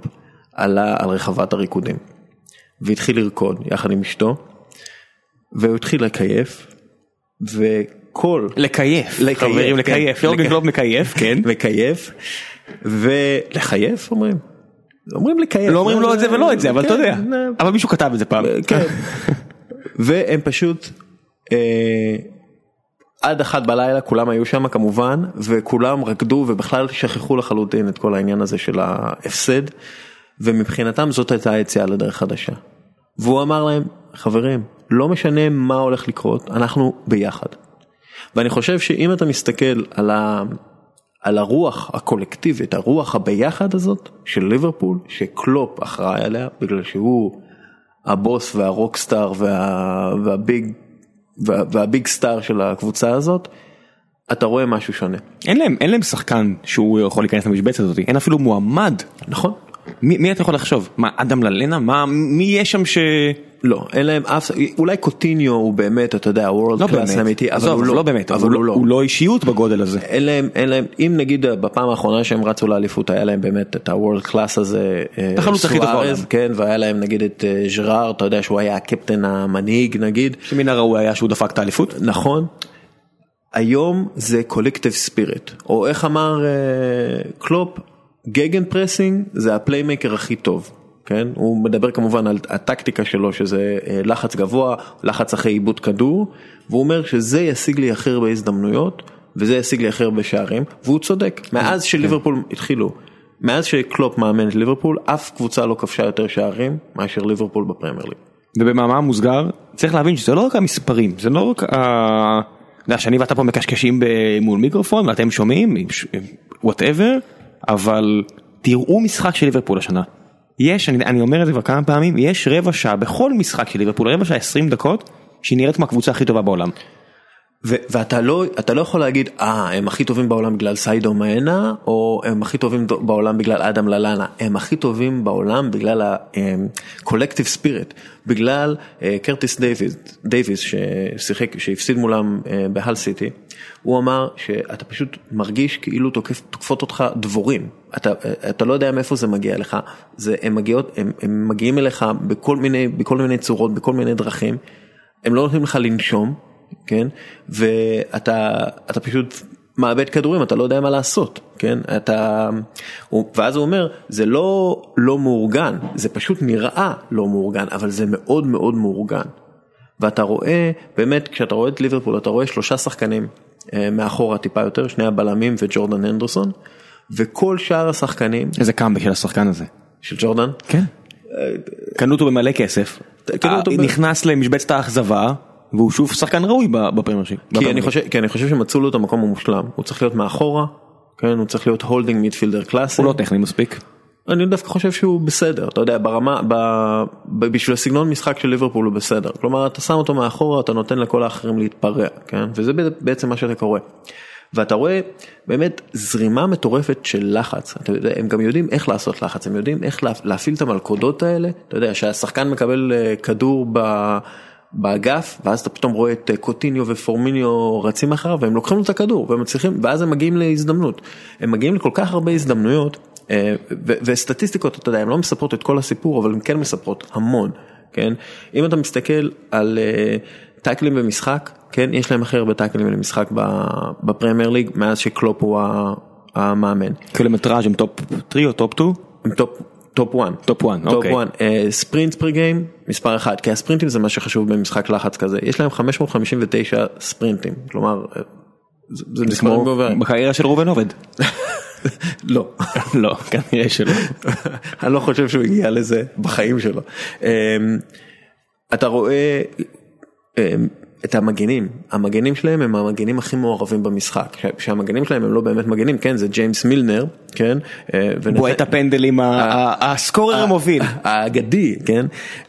עלה על רחבת הריקודים. והתחיל לרקוד יחד עם אשתו, והוא התחיל לקייף, וכל... לקייף, חברים, כן. לקייף, יורגן קלופ מקייף, כן. מקייף, ולכייף אומרים. אומרים לקייף. לא אומרים לא את זה ולא את זה, אבל אתה יודע. כן, אבל מישהו כתב את זה פעם. כן. והם פשוט אה, עד אחת בלילה כולם היו שם כמובן וכולם רקדו ובכלל שכחו לחלוטין את כל העניין הזה של ההפסד ומבחינתם זאת הייתה היציאה לדרך חדשה. והוא אמר להם חברים לא משנה מה הולך לקרות אנחנו ביחד. ואני חושב שאם אתה מסתכל על, ה, על הרוח הקולקטיבית הרוח הביחד הזאת של ליברפול שקלופ אחראי עליה בגלל שהוא הבוס וה rockstar וה, וה big וה, וה big star של הקבוצה הזאת. אתה רואה משהו שונה. אין להם אין להם שחקן שהוא יכול להיכנס למשבצת הזאת אין אפילו מועמד נכון מי, מי אתה יכול לחשוב מה אדם ללנה מה מי יש שם ש... לא אין להם אף אולי קוטיניו הוא באמת אתה יודע world לא class אמיתי אבל הוא לא, לא באמת אבל הוא, לא, הוא לא אישיות בגודל הזה. אין להם אין להם אם נגיד בפעם האחרונה שהם רצו לאליפות היה להם באמת את ה world class הזה אה, החלוץ הכי טוב בעולם. כן והיה להם נגיד את ז'ראר אה, אתה יודע שהוא היה הקפטן המנהיג נגיד. שמן הראוי היה שהוא דפק את האליפות. נכון. היום זה collective spirit או איך אמר אה, קלופ gegenpressing זה ה playmaker הכי טוב. כן? הוא מדבר כמובן על הטקטיקה שלו שזה אה, לחץ גבוה, לחץ אחרי איבוד כדור, והוא אומר שזה ישיג לי הכי הרבה הזדמנויות וזה ישיג לי הכי הרבה שערים, והוא צודק, מאז כן. שליברפול התחילו, מאז שקלופ מאמן את ליברפול, אף קבוצה לא כבשה יותר שערים מאשר ליברפול בפרמייר ליג. ובמאמר מוסגר צריך להבין שזה לא רק המספרים, זה לא רק ה... אתה יודע שאני ואתה פה מקשקשים מול מיקרופון ואתם שומעים, whatever, אבל תראו משחק של ליברפול השנה. יש, אני, אני אומר את זה כבר כמה פעמים, יש רבע שעה בכל משחק של ליברפול, רבע שעה 20 דקות, שהיא נראית כמו הקבוצה הכי טובה בעולם. ו- ואתה לא, אתה לא יכול להגיד, אה, הם הכי טובים בעולם בגלל סאדיו מאנה, או הם הכי טובים בעולם בגלל אדם ללאנה, הם הכי טובים בעולם בגלל ה-collective spirit, בגלל אה, קרטיס דייביס, דייביס ששיחק, שהפסיד מולם אה, בהל סיטי, הוא אמר שאתה פשוט מרגיש כאילו תוקף, תוקפות אותך דבורים, אתה, אתה לא יודע מאיפה זה מגיע לך, זה, הם, מגיעות, הם, הם מגיעים אליך בכל מיני, בכל מיני צורות, בכל מיני דרכים, הם לא נותנים לך לנשום. כן, ואתה אתה פשוט מאבד כדורים, אתה לא יודע מה לעשות, כן, אתה, ואז הוא אומר, זה לא לא מאורגן, זה פשוט נראה לא מאורגן, אבל זה מאוד מאוד מאורגן. ואתה רואה, באמת, כשאתה רואה את ליברפול, אתה רואה שלושה שחקנים אה, מאחורה טיפה יותר, שני הבלמים וג'ורדן הנדרסון, וכל שאר השחקנים... איזה קאמבק של השחקן הזה. של ג'ורדן? כן. קנו אותו במלא כסף, נכנס למשבצת האכזבה. והוא שוב שחקן ראוי בפרמייר שיפ. כי אני חושב, כי אני חושב שמצאו לו את המקום המושלם, הוא צריך להיות מאחורה, כן, הוא צריך להיות holding midfielder קלאסי. הוא לא טכני מספיק. אני דווקא חושב שהוא בסדר, אתה יודע, ברמה, ב, ב, בשביל הסגנון משחק של ליברפול הוא בסדר. כלומר, אתה שם אותו מאחורה, אתה נותן לכל האחרים להתפרע, כן, וזה בעצם מה שאתה קורא. ואתה רואה באמת זרימה מטורפת של לחץ, אתה יודע, הם גם יודעים איך לעשות לחץ, הם יודעים איך להפעיל את המלכודות האלה, אתה יודע, שהשחקן מקבל אה, כדור ב... באגף ואז אתה פתאום רואה את אה, קוטיניו ופירמיניו רצים אחריו והם לוקחים לו את הכדור והם מצליחים ואז הם מגיעים להזדמנות. הם מגיעים לכל כך הרבה הזדמנויות אה, וסטטיסטיקות אתה יודע הם לא מספרות את כל הסיפור אבל הם כן מספרות המון כן אם אתה מסתכל על אה, טייקלים במשחק כן יש להם הכי הרבה טייקלים במשחק בפרמייר ליג מאז שקלופ הוא המאמן. קילומטראז' הם top 3 או top 2? הם top top 1. top 1, אוקיי. sprint per game מספר 1, כי הספרינטים זה מה שחשוב במשחק לחץ כזה, יש להם 559 ספרינטים, כלומר, זה כמו בקריירה של ראובן עובד. לא. לא, כנראה שלא. אני לא חושב שהוא הגיע לזה בחיים שלו. אמ, אתה רואה אמ, את המגנים, המגנים שלהם הם המגנים הכי מעורבים במשחק, שהמגנים שלהם הם לא באמת מגנים, כן זה ג'יימס מילנר, כן, אה, בועט הפנדלים, הסקורר המוביל, האגדי, כן,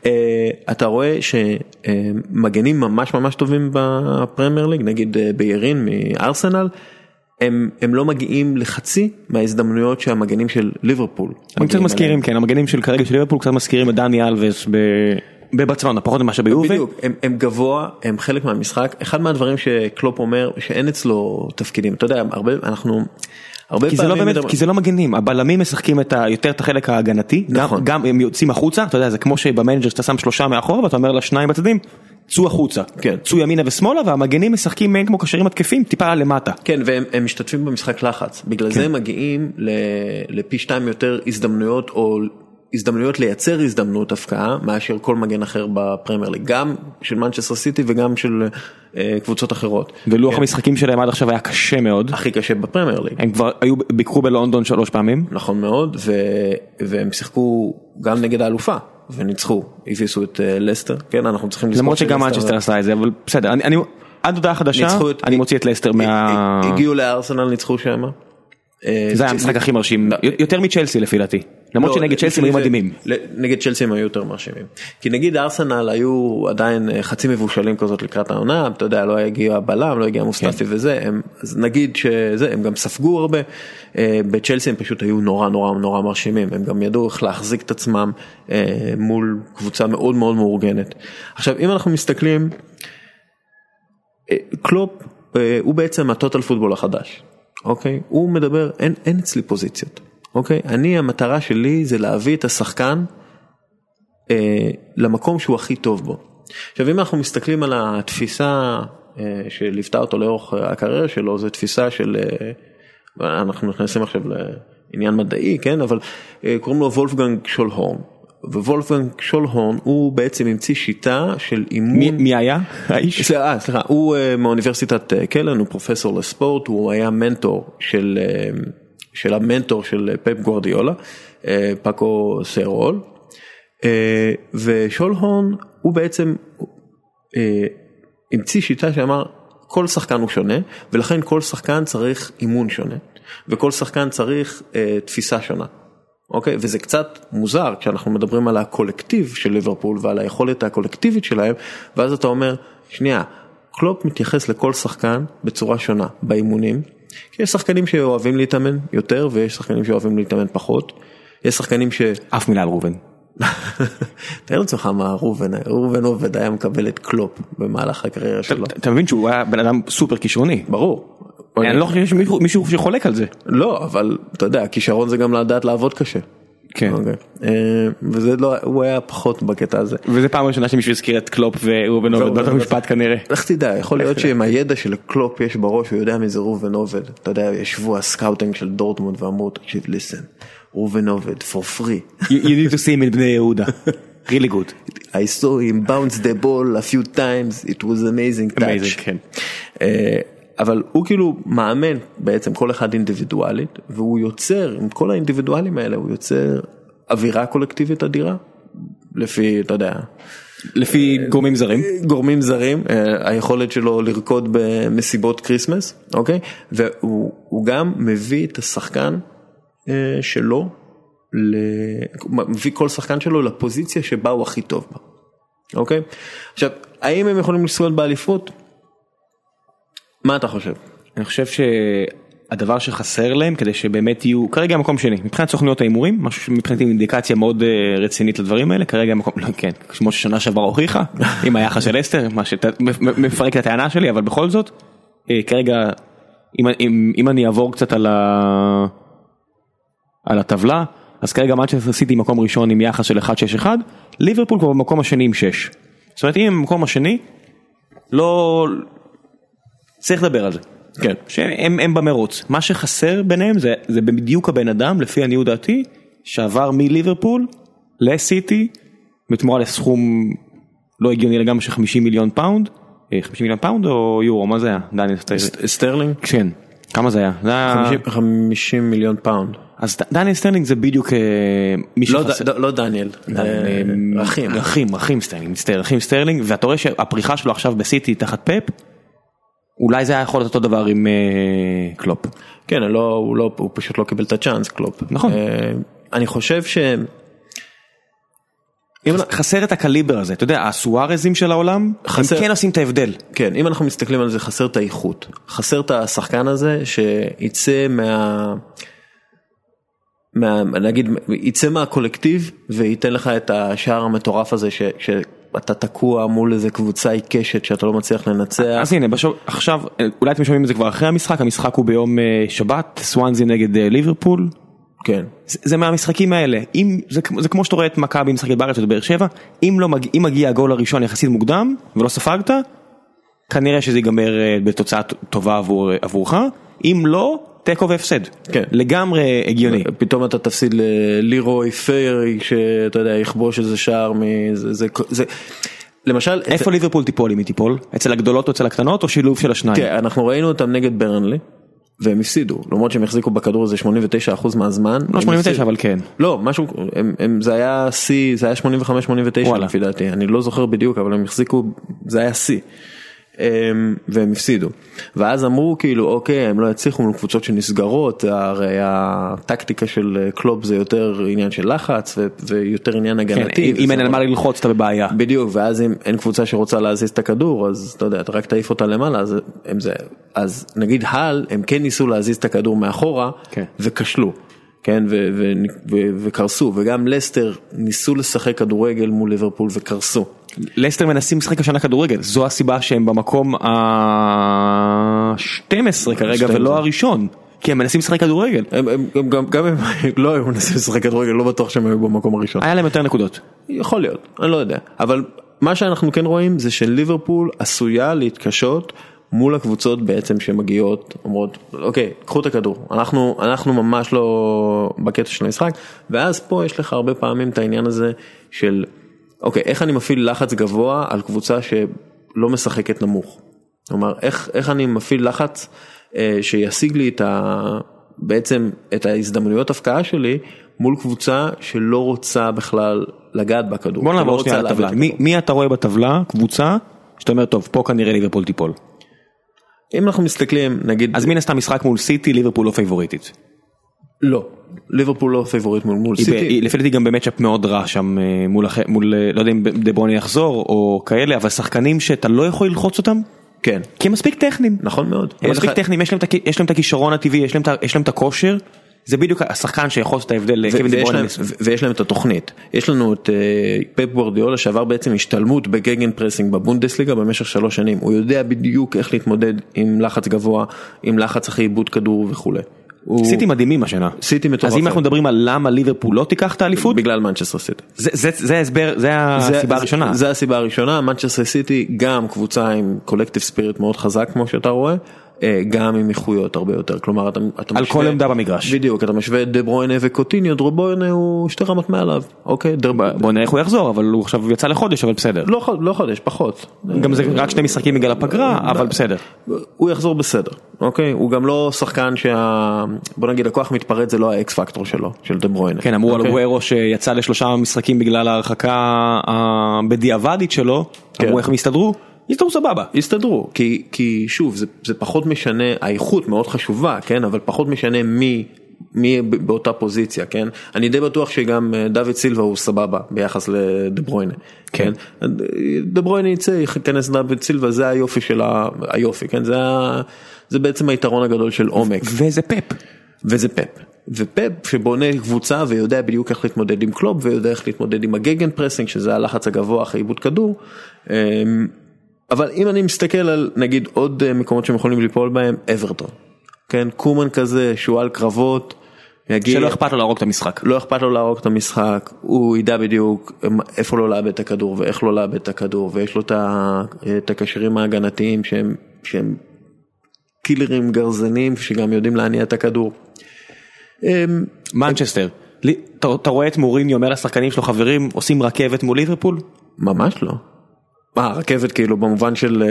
אה, אתה רואה שמגנים ממש ממש טובים בפרמייר ליג, נגיד אה, בירין מארסנל. הם, הם לא מגיעים לחצי מההזדמנויות שהמגנים של ליברפול. הם קצת מזכירים, כן, המגנים של כרגע של ליברפול קצת מזכירים את דני אלווס ב... בברצלונה פחות ממה שביובה. בדיוק, הם, הם גבוה, הם חלק מהמשחק. אחד מהדברים שקלופ אומר שאין אצלו תפקידים, אתה יודע, הרבה, אנחנו... כי זה לא באמת. כי זה לא מגנים, הבלמים משחקים את ה, יותר את החלק ההגנתי, נכון. גם, גם הם יוצאים החוצה, אתה יודע, זה כמו שבמנג'ר שאתה שם שלושה מאחורה ואתה אומר לשניים בצדדים, צאו החוצה, כן. צאו ימינה ושמאלה והמגנים משחקים מעין כמו קשרים התקפיים טיפה למטה. כן והם משתתפים במשחק לחץ, בגלל כן. זה הם מגיעים פי שתיים יותר הזדמנויות או הזדמנויות לייצר הזדמנות הבקעה מאשר כל מגן אחר בפרמייר ליג, גם של מנצ'סטר סיטי וגם של אה, קבוצות אחרות. ולוח כן. המשחקים שלהם עד עכשיו היה קשה מאוד. הכי קשה בפרמייר ליג. הם כבר היו, ביקרו בלונדון שלוש פעמים. נכון מאוד, ו, והם שיחקו גם נגד האלופה. וניצחו, הביסו את אה, לסטר, כן אנחנו צריכים לזכור למרות שגם מנצ'סטר עשה את זה, אבל בסדר, אני, אני עד הודעה חדשה, אני מוציא את לסטר מה... הגיעו לארסנל, ניצחו שם. אה, זה היה המשחק הכי מרשים, לא. יותר מצ'לסי לפי דעתי. למרות לא, שנגד צ'לסי היו מדהימים. נגד צ'לסי הם היו יותר מרשימים. כי נגיד ארסנל היו עדיין אה, חצי מבושלים כזאת לקראת העונה, אתה יודע, לא הגיע הבלם, לא הגיע מוסטפי כן. וזה, הם, אז נגיד שזה, הם גם ספגו הרבה, אה, בצ'לסי הם פשוט היו נורא נורא נורא מרשימים, הם גם ידעו איך להחזיק את עצמם מול קבוצה מאוד מאוד מאורגנת. עכשיו אם אנחנו מסתכלים, קלופ הוא בעצם ה total football החדש. אוקיי? הוא מדבר, אין, אין אצלי פוזיציות, אוקיי? אני, המטרה שלי זה להביא את השחקן אה, למקום שהוא הכי טוב בו. עכשיו אם אנחנו מסתכלים על התפיסה אה, שליוותה אותו לאורך הקריירה שלו, זו תפיסה של, אה, אנחנו נכנסים עכשיו לעניין מדעי, כן? אבל אה, קוראים לו וולפגנג שולהורן. ווולפגנג שולהורן הוא בעצם המציא שיטה של אימון. מי, מי היה האיש? סליחה, סליחה, הוא uh, מאוניברסיטת uh, קלן, הוא פרופסור לספורט, הוא היה מנטור של, uh, של המנטור של פפ גוורדיולה, uh, פאקו סרול, uh, ושולהורן הוא בעצם uh, המציא שיטה שאמר כל שחקן הוא שונה ולכן כל שחקן צריך אימון שונה וכל שחקן צריך uh, תפיסה שונה. אוקיי? וזה קצת מוזר כשאנחנו מדברים על הקולקטיב של ליברפול ועל היכולת הקולקטיבית שלהם, ואז אתה אומר, שנייה, קלופ מתייחס לכל שחקן בצורה שונה באימונים, כי יש שחקנים שאוהבים להתאמן יותר ויש שחקנים שאוהבים להתאמן פחות, יש שחקנים ש... אף מילה על ראובן. תאר לעצמך מה ראובן, ראובן עובד היה מקבל את קלופ במהלך הקריירה שלו. אתה מבין שהוא היה בן אדם סופר כישרוני. ברור. אני לא חושב שיש מישהו שחולק על זה. לא, אבל אתה יודע, כישרון זה גם לדעת לעבוד קשה. כן. אוקיי. אה, וזה לא, הוא היה פחות בקטע הזה. וזה פעם ראשונה שמישהו הזכיר את קלופ וראובן עובד באותו משפט כנראה. איך תדע, יכול להיות שעם הידע של קלופ יש בראש, הוא יודע מי זה ראובן עובד. אתה יודע, ישבו ה scouting של דורטמונד ואמרו, תקשיב, listen, ראובן עובד, for free. You need to see him in בני יהודה. really good. I saw him bounce the ball a few times, it was amazing touch. amazing, כן. אה, אבל הוא כאילו מאמן בעצם כל אחד אינדיבידואלית והוא יוצר עם כל האינדיבידואלים האלה הוא יוצר אווירה קולקטיבית אדירה לפי אתה יודע. לפי גורמים זרים גורמים זרים אה, היכולת שלו לרקוד במסיבות כריסמס אוקיי והוא גם מביא את השחקן אה, שלו מביא כל שחקן שלו לפוזיציה שבה הוא הכי טוב בה. אוקיי עכשיו האם הם יכולים לזכות באליפות מה אתה חושב? אני חושב שהדבר שחסר להם כדי שבאמת יהיו כרגע מקום שני מבחינת סוכניות ההימורים משהו שמבחינתי אינדיקציה מאוד אה, רצינית לדברים האלה כרגע מקום לא, כן כמו ששנה שעברה הוכיחה עם היחס של אסתר מה שמפרק את הטענה שלי אבל בכל זאת אה, כרגע אם, אם, אם אני אעבור קצת על, ה... על הטבלה אז כרגע מנצ'סטר סיטי מקום ראשון עם יחס של 1-6-1 ליברפול כבר במקום השני עם 6. זאת אומרת אם הם במקום השני לא צריך לדבר על זה. כן. שהם הם במרוץ. מה שחסר ביניהם זה, זה בדיוק הבן אדם, לפי עניות דעתי, שעבר מליברפול לסיטי, בתמורה לסכום לא הגיוני לגמרי של 50 מיליון פאונד. 50 אה, מיליון פאונד או יורו, מה זה היה? דניאל סטרלינג? כן. כמה זה היה? זה היה... 50, 50 מיליון פאונד. אז דניאל סטרלינג זה בדיוק מישהו לא, חסר... לא, דניאל, רכים. רחים, רחים סטרלינג, מצטער, רחים סטרלינג, ואתה רואה שהפריחה שלו עכשיו בסיטי תחת פפ, אולי זה היה יכול להיות אותו דבר עם קלופ. כן, לא, הוא, לא, הוא פשוט לא קיבל את הצ'אנס קלופ. נכון. אני חושב ש... אם חסר את הקליבר הזה, אתה יודע, הסוארזים של העולם, חסר, הם כן עושים את ההבדל. כן, אם אנחנו מסתכלים על זה, חסר את האיכות. חסר את השחקן הזה שיצא מה... מה... נגיד, יצא מהקולקטיב וייתן לך את השער המטורף הזה ש... ש... אתה תקוע מול איזה קבוצה עיקשת שאתה לא מצליח לנצח. אז הנה, בשוב, עכשיו, אולי אתם שומעים את זה כבר אחרי המשחק, המשחק הוא ביום שבת, סוואנזי נגד ליברפול. כן. זה, זה מהמשחקים האלה, אם, זה, זה כמו שאתה רואה את מכבי משחקת בארץ או באר שבע, אם, לא, אם מגיע הגול הראשון יחסית מוקדם ולא ספגת, כנראה שזה ייגמר בתוצאה טובה עבור, עבורך, אם לא, תיקו והפסד, כן. לגמרי הגיוני. פתאום אתה תפסיד ללירוי פיירי שאתה יודע יכבוש איזה שער מזה, זה, זה, למשל... איפה את... ליברפול תיפול אם היא תיפול? אצל הגדולות או אצל הקטנות או שילוב של השניים? כן, אנחנו ראינו אותם נגד ברנלי. והם הפסידו למרות שהם החזיקו בכדור הזה 89% מהזמן. לא 89 אבל כן. לא משהו הם, הם, זה היה שיא זה היה 85-89 לפי דעתי אני לא זוכר בדיוק אבל הם החזיקו זה היה שיא. והם הפסידו ואז אמרו כאילו אוקיי הם לא יצליחו מול קבוצות שנסגרות הרי הטקטיקה של קלופ זה יותר עניין של לחץ ויותר עניין הגנתי. כן, אם אין על מה ללחוץ אתה בבעיה. בדיוק ואז אם אין קבוצה שרוצה להזיז את הכדור אז אתה יודע אתה רק תעיף אותה למעלה אז, זה, אז נגיד הל הם כן ניסו להזיז את הכדור מאחורה כן. וכשלו. כן וקרסו וגם לסטר ניסו לשחק כדורגל מול ליברפול וקרסו. לסטר מנסים לשחק השנה כדורגל זו הסיבה שהם במקום ה-12 כרגע ולא הראשון. כי הם מנסים לשחק כדורגל. הם, הם, הם, גם, גם הם לא היו מנסים לשחק כדורגל לא בטוח שהם היו במקום הראשון. היה להם יותר נקודות. יכול להיות, אני לא יודע. אבל מה שאנחנו כן רואים זה שליברפול עשויה להתקשות מול הקבוצות בעצם שמגיעות אומרות אוקיי קחו את הכדור אנחנו אנחנו ממש לא בקטע של המשחק ואז פה יש לך הרבה פעמים את העניין הזה של אוקיי איך אני מפעיל לחץ גבוה על קבוצה שלא משחקת נמוך. כלומר איך איך אני מפעיל לחץ אה, שישיג לי את ה... בעצם את ההזדמנויות הפקעה שלי מול קבוצה שלא רוצה בכלל לגעת בכדור. בוא נעבור שנייה לטבלה מי, מי אתה רואה בטבלה קבוצה שאתה אומר טוב פה כנראה ליברפול תיפול. אם אנחנו מסתכלים נגיד אז מן הסתם משחק מול סיטי ליברפול לא פייבוריטית. לא ליברפול לא פייבוריט מול, מול סיטי. לפי דעתי גם ב matchup מאוד רע שם מול, מול לא יודע אם דה ברוני יחזור או כאלה אבל שחקנים שאתה לא יכול ללחוץ אותם. כן. כי הם מספיק טכניים. נכון מאוד. הם מספיק טכניים יש להם, יש להם את הכישרון הטבעי יש להם, יש להם את הכושר. זה בדיוק השחקן שיכול לעשות את ההבדל ויש להם, ויש להם את התוכנית יש לנו את פפ גוורדיאולה שעבר בעצם השתלמות ב gegenpressing בבונדסליגה במשך שלוש שנים הוא יודע בדיוק איך להתמודד עם לחץ גבוה עם לחץ אחרי עיבוד כדור וכולי. סיטי מדהימים השנה. סיטי מטורף. אז אם אנחנו מדברים על למה ליברפול לא תיקח את האליפות? בגלל מנצ'סטר סיטי. זה ההסבר, זה הסיבה הראשונה. זה הסיבה הראשונה, מנצ'סטר סיטי גם קבוצה עם collective spirit מאוד חזק כמו שאתה רואה. גם עם איכויות הרבה יותר. כלומר אתה, אתה משווה, כל עמדה במגרש. בדיוק אתה משווה את דה ברוינה וקוטיניו דה ברוינה הוא שתי רמות מעליו. אוקיי. בוא נראה איך הוא יחזור אבל הוא עכשיו יצא לחודש אבל בסדר. לא, לא חודש פחות. גם זה רק שני משחקים בגלל הפגרה אבל בסדר. הוא יחזור בסדר אוקיי? הוא גם לא שחקן שה... בוא נגיד הכוח מתפרץ זה לא ה X factor שלו של דה ברוינה כן אמרו על אגוורו שיצא לשלושה משחקים בגלל ההרחקה הבדיעבדית שלו אמרו איך הם הסתדרו. יסתדרו סבבה. יסתדרו, כי, כי שוב זה, זה פחות משנה, האיכות מאוד חשובה, כן, אבל פחות משנה מי, מי באותה פוזיציה, כן, אני די בטוח שגם דוד סילבה הוא סבבה ביחס לדה ברוינה, כן, כן? דה ברוינה יצא, ייכנס דוד סילבה, זה היופי של ה... היופי, כן, זה, ה... זה בעצם היתרון הגדול של עומק. וזה פפ. וזה פפ. ופפ שבונה קבוצה ויודע בדיוק איך להתמודד עם קלופ ויודע איך להתמודד עם ה gegenpressing שזה הלחץ הגבוה אחרי עיבוד כדור. אבל אם אני מסתכל על נגיד עוד מקומות שהם יכולים ליפול בהם אברטון. כן קומן כזה שועל קרבות. יגיע, שלא אכפת לו להרוג את המשחק. לא אכפת לו להרוג את המשחק, הוא ידע בדיוק איפה לא לאבד את הכדור ואיך לא לאבד את הכדור ויש לו את הקשרים ההגנתיים שהם, שהם קילרים גרזנים שגם יודעים להניע את הכדור. מנצ'סטר, אתה רואה את מוריני אומר לשחקנים שלו חברים עושים רכבת מול ליברפול? ממש לא. מה רכבת כאילו במובן של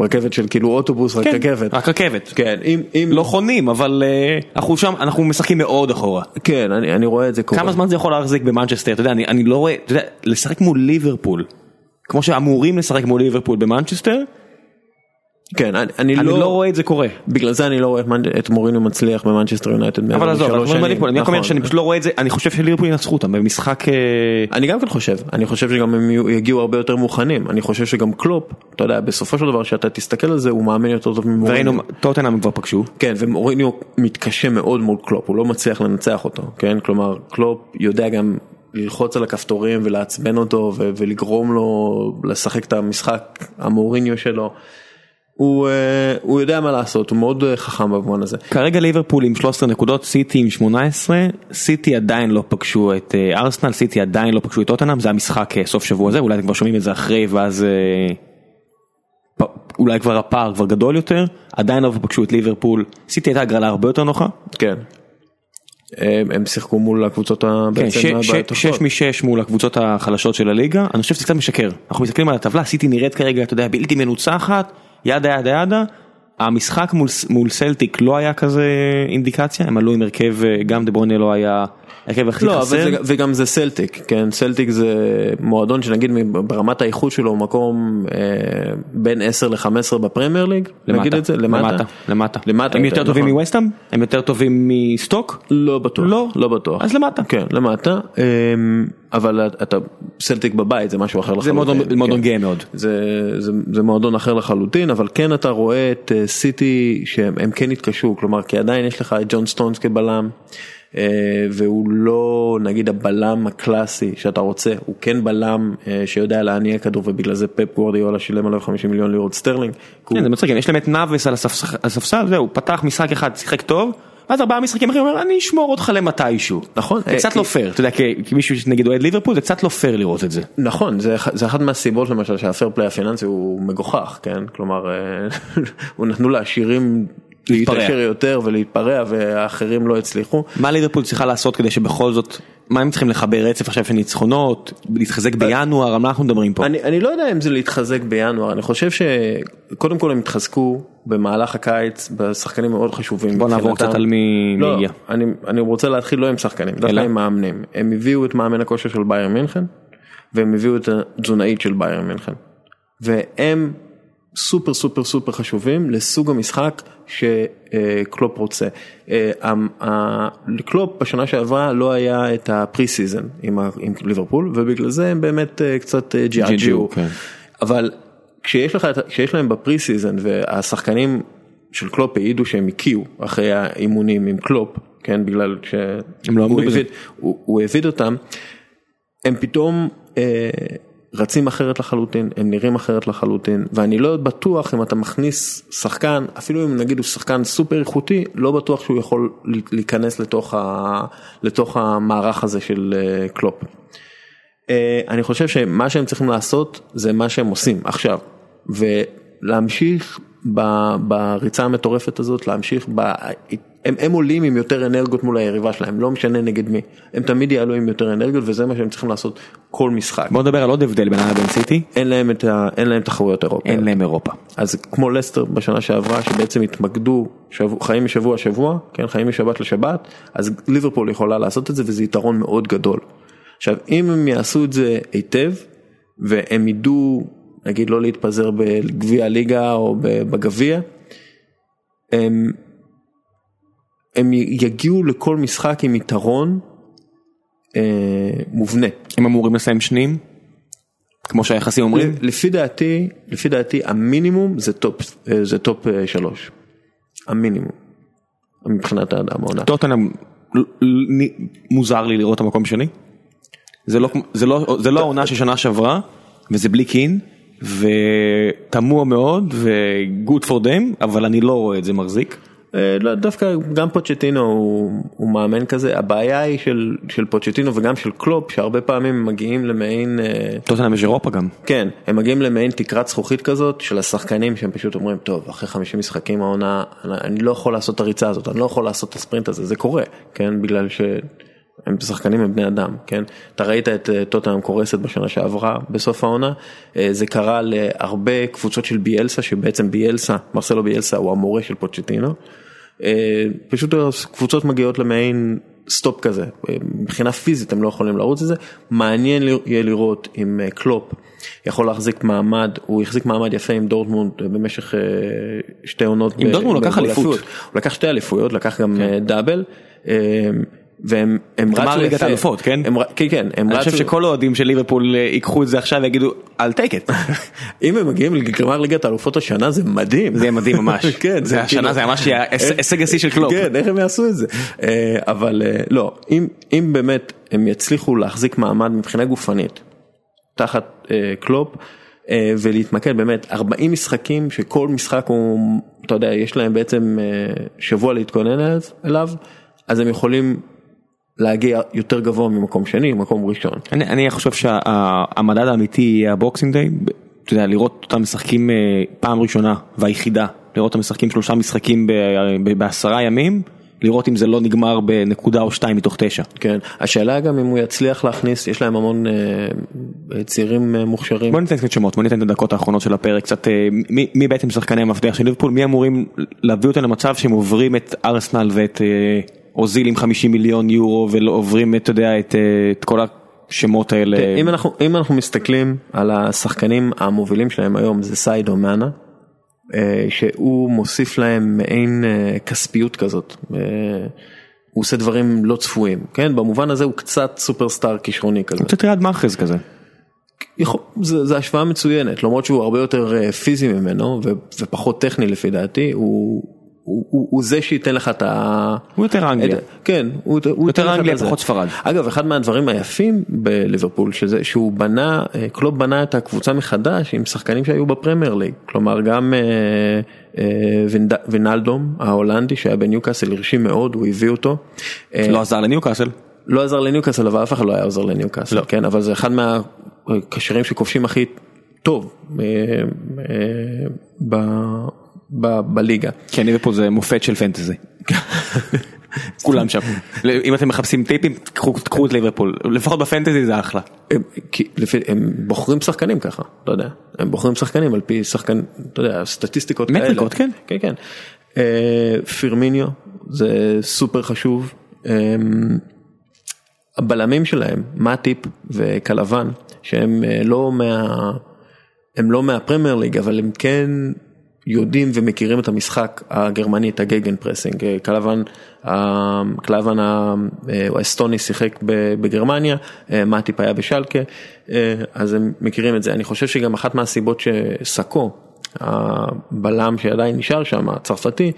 רכבת של כאילו אוטובוס, רק כן, רכבת. רק רכבת. כן, אם, אם... לא חונים, אבל אה, אנחנו שם, אנחנו משחקים מאוד אחורה. כן, אני, אני רואה את זה קורה. כמה זמן זה יכול להחזיק במנצ'סטר? אתה יודע, אני, אני לא רואה, יודע, לשחק מול ליברפול, כמו שאמורים לשחק מול ליברפול במנצ'סטר, כן, אני, אני, אני לא, לא רואה את זה קורה. בגלל זה אני לא רואה את, מוריניו מצליח במנצ'סטר יונייטד. אבל עזוב, אני רק אומר נכון. שאני פשוט לא רואה את זה, אני חושב שליברפול ינצחו אותם במשחק, אה, אני גם כן חושב, אני חושב שגם הם יגיעו הרבה יותר מוכנים, אני חושב שגם קלופ, אתה יודע, בסופו של דבר שאתה תסתכל על זה, הוא מאמן יותר טוב ממוריניו. וראינו, טוטנאם כבר פגשו. כן, ומוריניו מתקשה מאוד מול קלופ, הוא לא מצליח לנצח אותו, כן? כלומר, קלופ יודע גם ללחוץ על הכפתורים ולעצבן אותו ולגרום לו לשחק את המשחק המוריניו שלו. הוא, אה, הוא יודע מה לעשות, הוא מאוד אה, חכם במובן הזה. כרגע ליברפול עם 13 נקודות, סיטי עם 18, סיטי עדיין לא פגשו את אה, ארסנל, סיטי עדיין לא פגשו את טוטנאם, זה המשחק סוף שבוע הזה, אולי אתם כבר שומעים את זה אחרי ואז אולי כבר הפער כבר גדול יותר, עדיין לא פגשו את ליברפול, סיטי הייתה הגרלה הרבה יותר נוחה, כן. הם, הם שיחקו מול הקבוצות ה- כן, ש- הבעייתות. שש משש מול הקבוצות החלשות של הליגה, אני חושב שזה קצת משקר, אנחנו מסתכלים על הטבלה, סיטי נראית כרגע, אתה יודע, בלתי מנוצחת, ידה ידה ידה, המשחק מול, סלטיק לא היה כזה אינדיקציה, הם עלו עם הרכב, אה, גם דה ברוינה לא היה הרכב הכי לא, חסר, זה, וגם זה סלטיק, כן, סלטיק זה מועדון שנגיד ברמת האיכות שלו הוא מקום אה, בין 10 ל-15 בפרמייר ליג, נגיד את זה, למטה, למטה, למטה, למטה, הם יותר כן, טובים נכון. מווסטהאם? הם יותר טובים מסטוק? לא בטוח, לא? לא בטוח, אז למטה. כן, למטה, אמ, אבל אתה סלטיק בבית זה משהו אחר לחלוטין. זה מועדון- כן. מועדון גאה מאוד. זה, זה, זה מועדון אחר לחלוטין, אבל כן אתה רואה את אה, סיטי שהם הם כן התקשו, כלומר כי עדיין יש לך את ג'ון סטונס כבלם. אה, והוא לא נגיד הבלם הקלאסי שאתה רוצה, הוא כן בלם אה, שיודע להניע כדור ובגלל זה פפ גוורדיולה שילם עליו 50 מיליון לירות סטרלינג. כן, הוא- זה מצחיק, יש להם את נבאס על הספס- הספסל, זהו, פתח משחק אחד, שיחק טוב, ואז ארבעה משחקים אחרים, אומר, אני אשמור אותך למתישהו. נכון, זה קצת אה, לא פייר, אתה יודע, כמישהו שנגיד אוהד ליברפול, זה קצת לא פייר לראות את זה. נכון, זה, אח- זה אחת מהסיבות למשל שה fair play הפיננסי הוא מגוחך, כן? כלומר, הוא נתנו לעשירים. להתעשר יותר ולהתפרע והאחרים לא הצליחו. מה ליברפול צריכה לעשות כדי שבכל זאת, מה הם צריכים לחבר רצף עכשיו של ניצחונות, להתחזק בינואר, על מה אנחנו מדברים פה? אני, אני לא יודע אם זה להתחזק בינואר, אני חושב שקודם כל הם התחזקו במהלך הקיץ בשחקנים מאוד חשובים. בוא נעבור. קצת על מי לא, הגיע. אני, אני רוצה להתחיל לא עם שחקנים, דווקא? עם מאמנים. הם הביאו את מאמן הכושר של בייר מינכן, והם הביאו את התזונאית של בייר מינכן. והם super super super חשובים לסוג המשחק שקלופ רוצה. אה, ה- לקלופ בשנה שעברה לא היה את ה pre-season עם עם ליברפול, ובגלל זה הם באמת אה, קצת אה, ג'יג'ו, ג'יאג'ו. כן. אבל כשיש לך, כשיש להם ב pre-season והשחקנים של קלופ העידו שהם הקיאו אחרי האימונים עם קלופ, כן, בגלל הם לא. העביד- הוא העביד אותם, הם פתאום רצים אחרת לחלוטין, הם נראים אחרת לחלוטין, ואני לא בטוח אם אתה מכניס שחקן, אפילו אם נגיד הוא שחקן סופר איכותי, לא בטוח שהוא יכול לה- להיכנס לתוך, ה, לתוך המערך הזה של אה, קלופ. אה, אני חושב שמה שהם צריכים לעשות זה מה שהם עושים עכשיו ולהמשיך בריצה המטורפת הזאת להמשיך ב... הם, הם עולים עם יותר אנרגיות מול היריבה שלהם לא משנה נגד מי הם תמיד יעלו עם יותר אנרגיות וזה מה שהם צריכים לעשות כל משחק בוא נדבר על עוד הבדל בין לבין סיטי, אין להם ה... אין להם תחרויות אירופה אין להם אירופה. אז כמו לסטר בשנה שעברה שבעצם התמקדו שבוע, חיים משבוע שבוע כן חיים משבת לשבת אז ליברפול יכולה לעשות את זה וזה יתרון מאוד גדול. עכשיו אם הם יעשו את זה היטב והם ידעו נגיד לא להתפזר בגביע הליגה או בגביע. הם, הם יגיעו לכל משחק עם יתרון אה, מובנה. הם אמורים לסיים שניים, כמו שהיחסים אומרים, לפי דעתי, לפי דעתי המינימום זה טופ, אה, זה טופ אה, שלוש. המינימום. מבחינת האדם העונה. טוטנאם מוזר לי לראות את המקום שני. זה לא זה לא זה לא העונה של שנה שעברה וזה בלי קיין ותמוה מאוד ו good for them אבל אני לא רואה את זה מחזיק. אה, לא, דווקא גם פוצ'טינו הוא, הוא מאמן כזה, הבעיה היא של, של פוצ'טינו וגם של קלופ שהרבה פעמים הם מגיעים למעין, אה, טוטנאם יש אירופה גם. כן, הם מגיעים למעין תקרת זכוכית כזאת של השחקנים שהם פשוט אומרים, טוב, אחרי 50 משחקים העונה, אני- אני לא יכול לעשות את הריצה הזאת, אני לא יכול לעשות את הספרינט הזה, זה קורה, כן, בגלל ש... הם שחקנים הם בני אדם, כן? אתה ראית את טוטנאם קורסת בשנה שעברה בסוף העונה, זה קרה להרבה קבוצות של ביאלסה, שבעצם ביאלסה, מרסלו ביאלסה הוא המורה של פוצ'טינו. פשוט קבוצות מגיעות למעין stop כזה, מבחינה פיזית הם לא יכולים לרוץ את זה, מעניין יהיה לראות אם קלופ יכול להחזיק מעמד, הוא החזיק מעמד יפה עם דורטמונד במשך שתי עונות. עם דורטמונד לקח אליפות. הוא לקח שתי אליפויות, לקח גם כן. double. והם רצו יפה, ליגת האלופות כן? הם, כן כן, הם אני חושב שכל האוהדים של ליברפול ייקחו את זה עכשיו ויגידו I'll take it. אם הם מגיעים לגמר ליגת האלופות השנה זה מדהים. זה ממש, כן, זה השנה זה ממש הישג השיא של קלופ. כן, איך הם יעשו את זה. אבל לא, אם באמת הם יצליחו להחזיק מעמד מבחינה גופנית תחת קלופ. ולהתמקד באמת 40 משחקים שכל משחק הוא, אתה יודע, יש להם בעצם שבוע להתכונן אליו, אז הם יכולים להגיע יותר גבוה ממקום שני, מקום ראשון. אני, אני חושב שהמדד האמיתי יהיה ה Boxing Day, אתה יודע, לראות אותם משחקים פעם ראשונה והיחידה, לראות אותם משחקים שלושה משחקים בעשרה ימים. לראות אם זה לא נגמר בנקודה או שתיים מתוך תשע. כן, השאלה גם אם הוא יצליח להכניס, יש להם המון אה, צעירים אה, מוכשרים. בוא ניתן קצת שמות, בוא ניתן את הדקות האחרונות של הפרק, קצת אה, מי, מי בעצם שחקני המפתח של ליברפול, מי אמורים להביא אותם למצב שהם עוברים את ארסנל ואת אה, אוזיל עם 50 מיליון יורו ועוברים אתה יודע את, אה, את כל השמות האלה. כן, אם אנחנו, אם אנחנו מסתכלים על השחקנים המובילים שלהם היום זה סיידו מאנה. שהוא מוסיף להם מעין כספיות כזאת. הוא עושה דברים לא צפויים, כן? במובן הזה הוא קצת סופרסטאר כישרוני כזה. קצת ריאד מאחז כזה. יכול, זה, זה השוואה מצוינת, למרות שהוא הרבה יותר פיזי ממנו ופחות טכני לפי דעתי, הוא, הוא, הוא, הוא זה שייתן לך את ה... הוא יותר אנגליה. כן, הוא, הוא יותר אנגליה פחות ספרד. אגב, אחד מהדברים היפים בליברפול, שזה שהוא בנה, קלופ בנה את הקבוצה מחדש עם שחקנים שהיו בפרמייר ליג, כלומר גם אה, אה, וינד, וינלדום ההולנדי שהיה בניוקאסל הרשים מאוד, הוא הביא אותו. לא עזר לניוקאסל. לא עזר לניוקאסל, אבל אף אחד לא היה עוזר לניוקאסל, לא. כן, אבל זה אחד מהקשרים שכובשים הכי טוב. בליגה. כן, ליברפול זה מופת של fantasy. כולם שם. אם אתם מחפשים טיפים, קחו את ליברפול, לפחות ב fantasy זה אחלה. הם בוחרים שחקנים ככה, לא יודע, הם בוחרים שחקנים על פי שחקן, אתה יודע, סטטיסטיקות כאלה. מטריקות, כן. כן, כן. אה, פירמיניו זה סופר חשוב. אה, הבלמים שלהם, מאטיפ וקלבן, שהם אה, לא מה... הם לא מהפרמייר ליג, אבל הם כן יודעים ומכירים את המשחק הגרמני, את הגגן פרסינג, קלבן, קלבן האסטוני שיחק בגרמניה, מאטיפ היה בשלקה, אז הם מכירים את זה. אני חושב שגם אחת מהסיבות שסאקו, הבלם שעדיין נשאר שם, הצרפתי,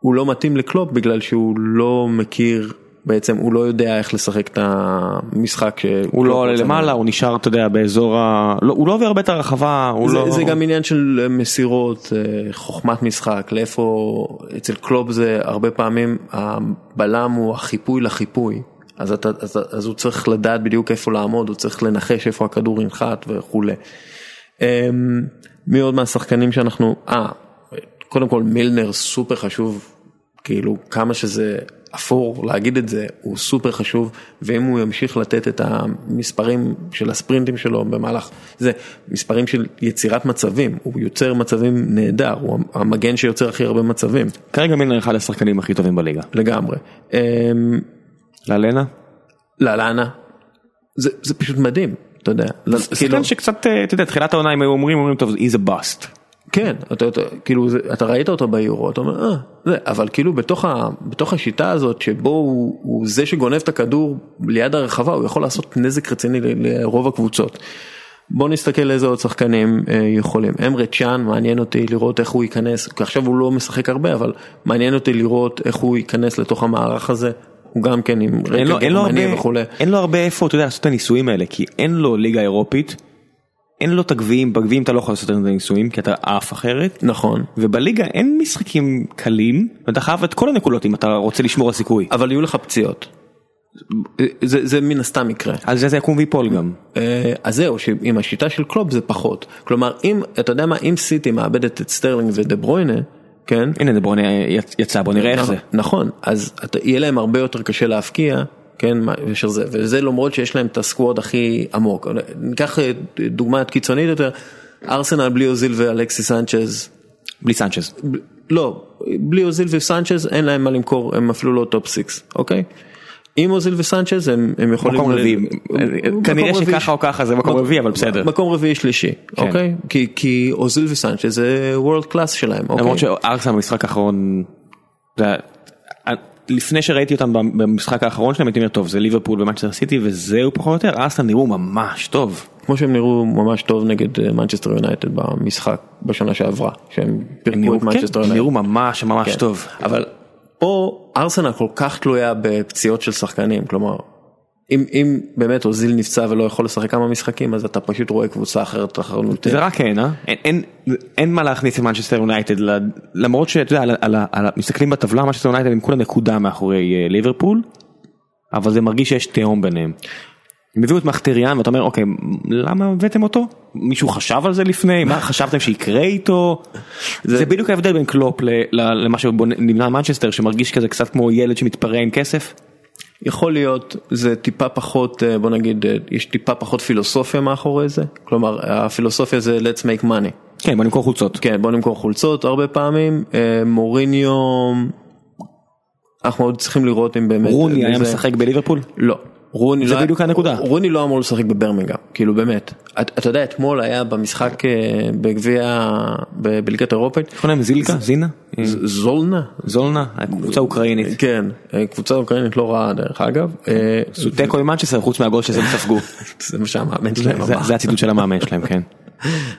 הוא לא מתאים לקלופ בגלל שהוא לא מכיר בעצם הוא לא יודע איך לשחק את המשחק. הוא לא עולה למעלה, הוא נשאר, אתה יודע, באזור ה... לא, הוא לא עובר הרבה את הרחבה. זה, לא... זה גם עניין של מסירות, אה, חוכמת משחק, לאיפה, אצל קלופ זה הרבה פעמים הבלם הוא החיפוי לחיפוי. אז, אתה, אז, אז הוא צריך לדעת בדיוק איפה לעמוד, הוא צריך לנחש איפה הכדור ינחת וכולי. אמ, מי עוד מהשחקנים שאנחנו, אה, קודם כל מילנר סופר חשוב, כאילו כמה שזה אפור להגיד את זה, הוא סופר חשוב, ואם הוא ימשיך לתת את המספרים של הספרינטים שלו במהלך, זה מספרים של יצירת מצבים, הוא יוצר מצבים נהדר, הוא המגן שיוצר הכי הרבה מצבים. כרגע מילנר אחד השחקנים הכי טובים בליגה. לגמרי. לאלנה? לאלנה, זה, זה פשוט מדהים, אתה יודע. זה שחקן כאילו... שקצת, אתה יודע, תחילת העונה הם היו אומרים, אומרים טוב, he's a bust. כן, אתה, אתה, כאילו אתה ראית אותו ביורו, אתה אומר, אה, זה, אבל כאילו בתוך, ה, בתוך השיטה הזאת שבו הוא, הוא זה שגונב את הכדור ליד הרחבה, הוא יכול לעשות נזק רציני ל, לרוב הקבוצות. בוא נסתכל איזה עוד שחקנים אה, יכולים. אמרה צ'אן, מעניין אותי לראות איך הוא ייכנס, כי עכשיו הוא לא משחק הרבה, אבל מעניין אותי לראות איך הוא ייכנס לתוך המערך הזה. הוא גם כן עם רקע גרמני וכולי. אין לו הרבה איפה, אתה יודע, לעשות את הניסויים האלה, כי אין לו ליגה אירופית. אין לו את הגביעים, בגביעים אתה לא יכול לעשות את הניסויים כי אתה עף אחרת. נכון. ובליגה אין משחקים קלים, ואתה חייב את כל הנקודות אם אתה רוצה לשמור על סיכוי. אבל יהיו לך פציעות. זה, זה מן הסתם יקרה. על זה זה יקום ויפול גם. אה, אז זהו, שעם השיטה של קלופ זה פחות. כלומר, אם, אתה יודע מה, אם סיטי מאבדת את סטרלינג ודה ברוינה, כן? הנה דה ברוינה יצא, בוא נראה איך נכון, זה. נכון, אז אתה, יהיה להם הרבה יותר קשה להבקיע כן, מאשר זה, וזה למרות שיש להם את ה squad הכי עמוק. ניקח דוגמא קיצונית יותר, ארסנל בלי אוזיל ואלכסי סנצ'ז. בלי סנצ'ז. לא, בלי אוזיל וסנצ'ז אין להם מה למכור, הם אפילו לא top six, אוקיי? עם אוזיל וסנצ'ז הם, הם יכולים... מקום רביעי, כנראה שככה או ככה זה מקום רביעי אבל בסדר. מקום רביעי שלישי, כן. אוקיי? כי, כי אוזיל וסנצ'ז זה world class שלהם, אוקיי? למרות שארסנל במשחק האחרון, לפני שראיתי אותם במשחק האחרון שלהם הייתי אומר טוב זה ליברפול ומנצ'סטר סיטי וזהו פחות או יותר, ארסנל נראו ממש טוב. כמו שהם נראו ממש טוב נגד מנצ'סטר יונייטד במשחק בשנה שעברה, שהם פירקו את מנצ'סטר יונייטד. הם נראו ממש ממש כן. טוב. אבל פה ארסנל כל כך תלויה בפציעות של שחקנים, כלומר, אם, אם באמת אוזיל נפצע ולא יכול לשחק כמה משחקים אז אתה פשוט רואה קבוצה אחרת לחלוטין. זה רק כן, אה? אין, אין, אין מה להכניס את מנצ'סטר יונייטד למרות שאתה יודע, על, על, על, מסתכלים בטבלה מנצ'סטר יונייטד עם כולה נקודה מאחורי ליברפול, אבל זה מרגיש שיש תהום ביניהם. הם הביאו את מחיטריאן ואתה אומר אוקיי למה הבאתם אותו מישהו חשב על זה לפני מה חשבתם שיקרה איתו זה בדיוק ההבדל בין קלופ למה שנמנה מנצ'סטר שמרגיש כזה קצת כמו ילד שמתפרע עם כסף. יכול להיות זה טיפה פחות בוא נגיד יש טיפה פחות פילוסופיה מאחורי זה כלומר הפילוסופיה זה let's make money. כן בוא נמכור חולצות. כן בוא נמכור חולצות הרבה פעמים מוריניו אנחנו עוד צריכים לראות אם באמת. רוני היה משחק בליברפול? לא. רוני זה לא, בדיוק הנקודה. רוני לא אמור לשחק בברמינגהם, כאילו באמת. אתה, אתה יודע, אתמול היה במשחק בגביע, בליגת אירופית. איך קוראים זילקה? זינה? זולנה. זולנה, קבוצה אוקראינית. כן, קבוצה אוקראינית לא רעה דרך אגב. זו תיקו עם מנצ'סטר חוץ מהגול שזה ספגו. זה מה שהמאמן שלהם אמר. זה הציטוט של המאמן שלהם, כן.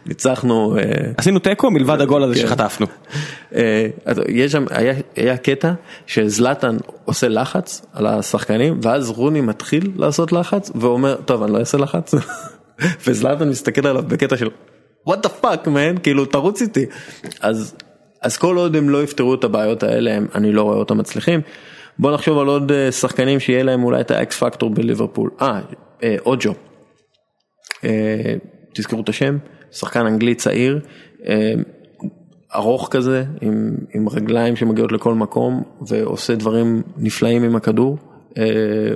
ניצחנו עשינו תיקו מלבד הגול הזה שחטפנו. יש שם היה קטע שזלטן עושה לחץ על השחקנים ואז רוני מתחיל לעשות לחץ ואומר טוב אני לא אעשה לחץ וזלטן מסתכל עליו בקטע של what the fuck man כאילו תרוץ איתי אז אז כל עוד הם לא יפתרו את הבעיות האלה הם, אני לא רואה אותם מצליחים. בוא נחשוב על עוד שחקנים שיהיה להם אולי את האקס פקטור בליברפול. אה, אוג'ו. תזכרו את השם, שחקן אנגלי צעיר, ארוך כזה, עם, עם רגליים שמגיעות לכל מקום ועושה דברים נפלאים עם הכדור,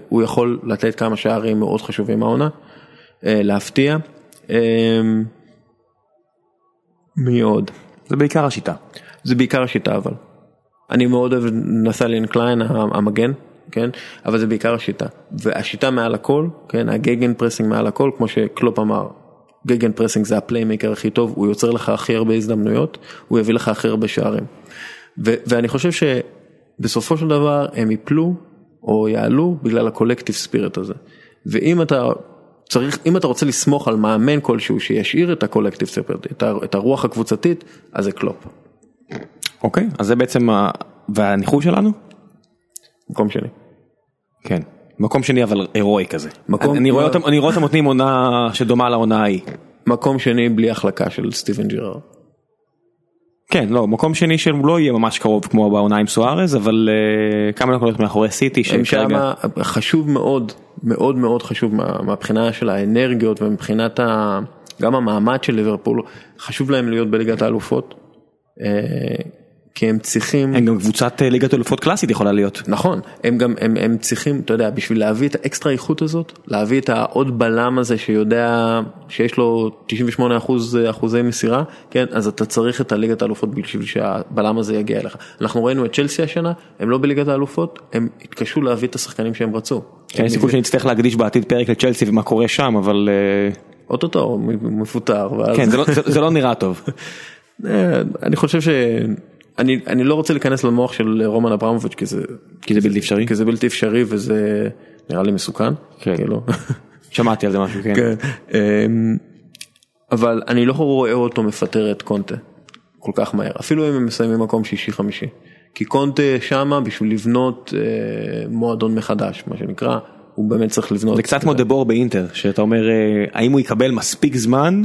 הוא יכול לתת כמה שערים מאוד חשובים העונה, להפתיע. מי עוד? זה בעיקר השיטה. זה בעיקר השיטה אבל. אני מאוד אוהב נתניאל קליין המגן, כן? אבל זה בעיקר השיטה. והשיטה מעל הכל, כן? הגגן פרסינג מעל הכל, כמו שקלופ אמר, גגן פרסינג זה ה playmaker הכי טוב, הוא יוצר לך הכי הרבה הזדמנויות, הוא יביא לך הכי הרבה שערים. ו- ואני חושב שבסופו של דבר הם יפלו או יעלו בגלל ה collective spirit הזה. ואם אתה צריך, אם אתה רוצה לסמוך על מאמן כלשהו שישאיר את ה collective spirit, את, ה- את הרוח הקבוצתית, אז זה קלופ. אוקיי, אז זה בעצם, והניחוש שלנו? מקום שני. כן. מקום שני אבל הירואי כזה. מקום אני רואה אותם אני רואה אותם נותנים עונה שדומה לעונה ההיא. מקום שני בלי החלקה של סטיבן ג'ירארד. כן לא מקום שני שהוא לא יהיה ממש קרוב כמו בעונה עם סוארז אבל uh, כמה נקודות מאחורי סיטי שמה חשוב מאוד מאוד מאוד חשוב מה, מהבחינה של האנרגיות ומבחינת ה, גם המעמד של ליברפול חשוב להם להיות בליגת האלופות. Uh, כי הם צריכים הם גם קבוצת ליגת אלופות קלאסית יכולה להיות נכון הם גם הם, הם צריכים אתה יודע בשביל להביא את האקסטרה איכות הזאת להביא את העוד בלם הזה שיודע שיש לו 98 אחוז אחוזי מסירה כן אז אתה צריך את הליגת האלופות בשביל שהבלם הזה יגיע אליך אנחנו ראינו את צ'לסי השנה הם לא בליגת האלופות הם התקשו להביא את השחקנים שהם רצו. אין סיכוי שנצטרך להקדיש בעתיד פרק לצ'לסי ומה קורה שם אבל אוטוטו מפוטר כן זה לא, זה, זה לא נראה טוב. אני חושב ש... אני, אני לא רוצה להיכנס למוח של רומן אברמוביץ' כי זה, כי זה בלתי אפשרי, כי זה בלתי אפשרי וזה נראה לי מסוכן, כן. כאילו. שמעתי על זה משהו, כן. כן. אבל אני לא רואה אותו מפטר את קונטה כל כך מהר, אפילו אם הם מסיימים מקום שישי חמישי, כי קונטה שמה בשביל לבנות אה, מועדון מחדש, מה שנקרא, הוא באמת צריך לבנות. זה קצת כמו דבור באינטר, שאתה אומר אה, האם הוא יקבל מספיק זמן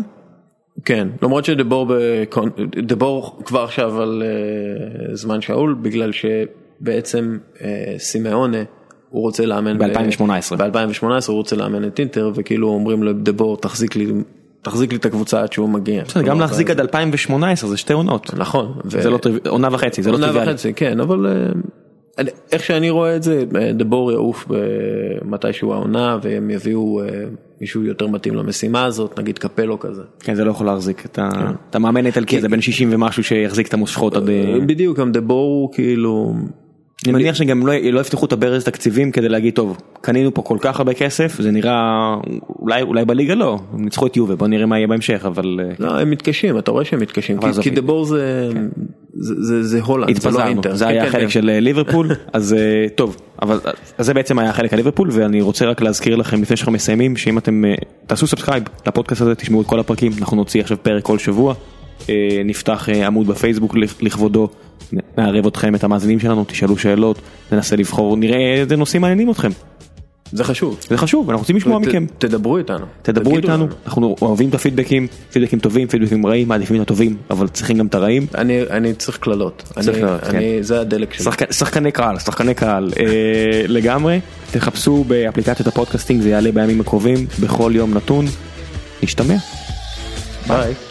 כן, למרות שדבור בקונ... כבר עכשיו על uh, זמן שאול, בגלל שבעצם uh, סימאונה, הוא רוצה לאמן ב-2018, ב-2018 הוא רוצה לאמן את אינטר, וכאילו אומרים לדבור תחזיק לי, תחזיק לי את הקבוצה עד שהוא מגיע. בסדר, גם להחזיק עד 2018 זה שתי עונות. נכון. זה לא עונה וחצי, זה לא טריוויאלי. עונה וחצי, כן, אבל uh, איך שאני רואה את זה, דבור יעוף מתישהו העונה והם יביאו מישהו יותר מתאים למשימה הזאת, נגיד קפלו כזה. כן, זה לא יכול להחזיק את המאמן איטלקי הזה בן 60 ומשהו שיחזיק את המושכות עד... בדיוק, גם דבור הוא כאילו... אני מניח שגם לא, לא יפתחו את הברז תקציבים כדי להגיד טוב קנינו פה כל כך הרבה כסף זה נראה אולי אולי בליגה לא הם ניצחו את יובה בוא נראה מה יהיה בהמשך אבל לא הם מתקשים אתה רואה שהם מתקשים כי, כי דבור זה, כן. זה, זה, זה הולנד זה לא אינטר זה היה כן, חלק כן. של אה, ליברפול אז אה, טוב אבל אז זה בעצם היה חלק הליברפול ואני רוצה רק להזכיר לכם לפני שאנחנו מסיימים שאם אתם אה, תעשו subscribe לפודקאסט הזה תשמעו את כל הפרקים אנחנו נוציא עכשיו פרק כל שבוע נפתח עמוד בפייסבוק לכבודו. נערב אתכם את המאזינים שלנו תשאלו שאלות ננסה לבחור נראה איזה נושאים מעניינים אתכם. זה חשוב. זה חשוב אנחנו רוצים לשמוע מכם. תדברו איתנו. תדברו איתנו. אנחנו אוהבים את הפידבקים פידבקים טובים פידבקים רעים מעדיפים את הטובים אבל צריכים גם את הרעים. אני אני צריך קללות. כן. זה הדלק שלי. שחקני קהל שחקני קהל. אה, לגמרי. תחפשו באפליקציית ה podcasting זה יעלה בימים הקרובים. בכל יום נתון. נשתמע. ביי.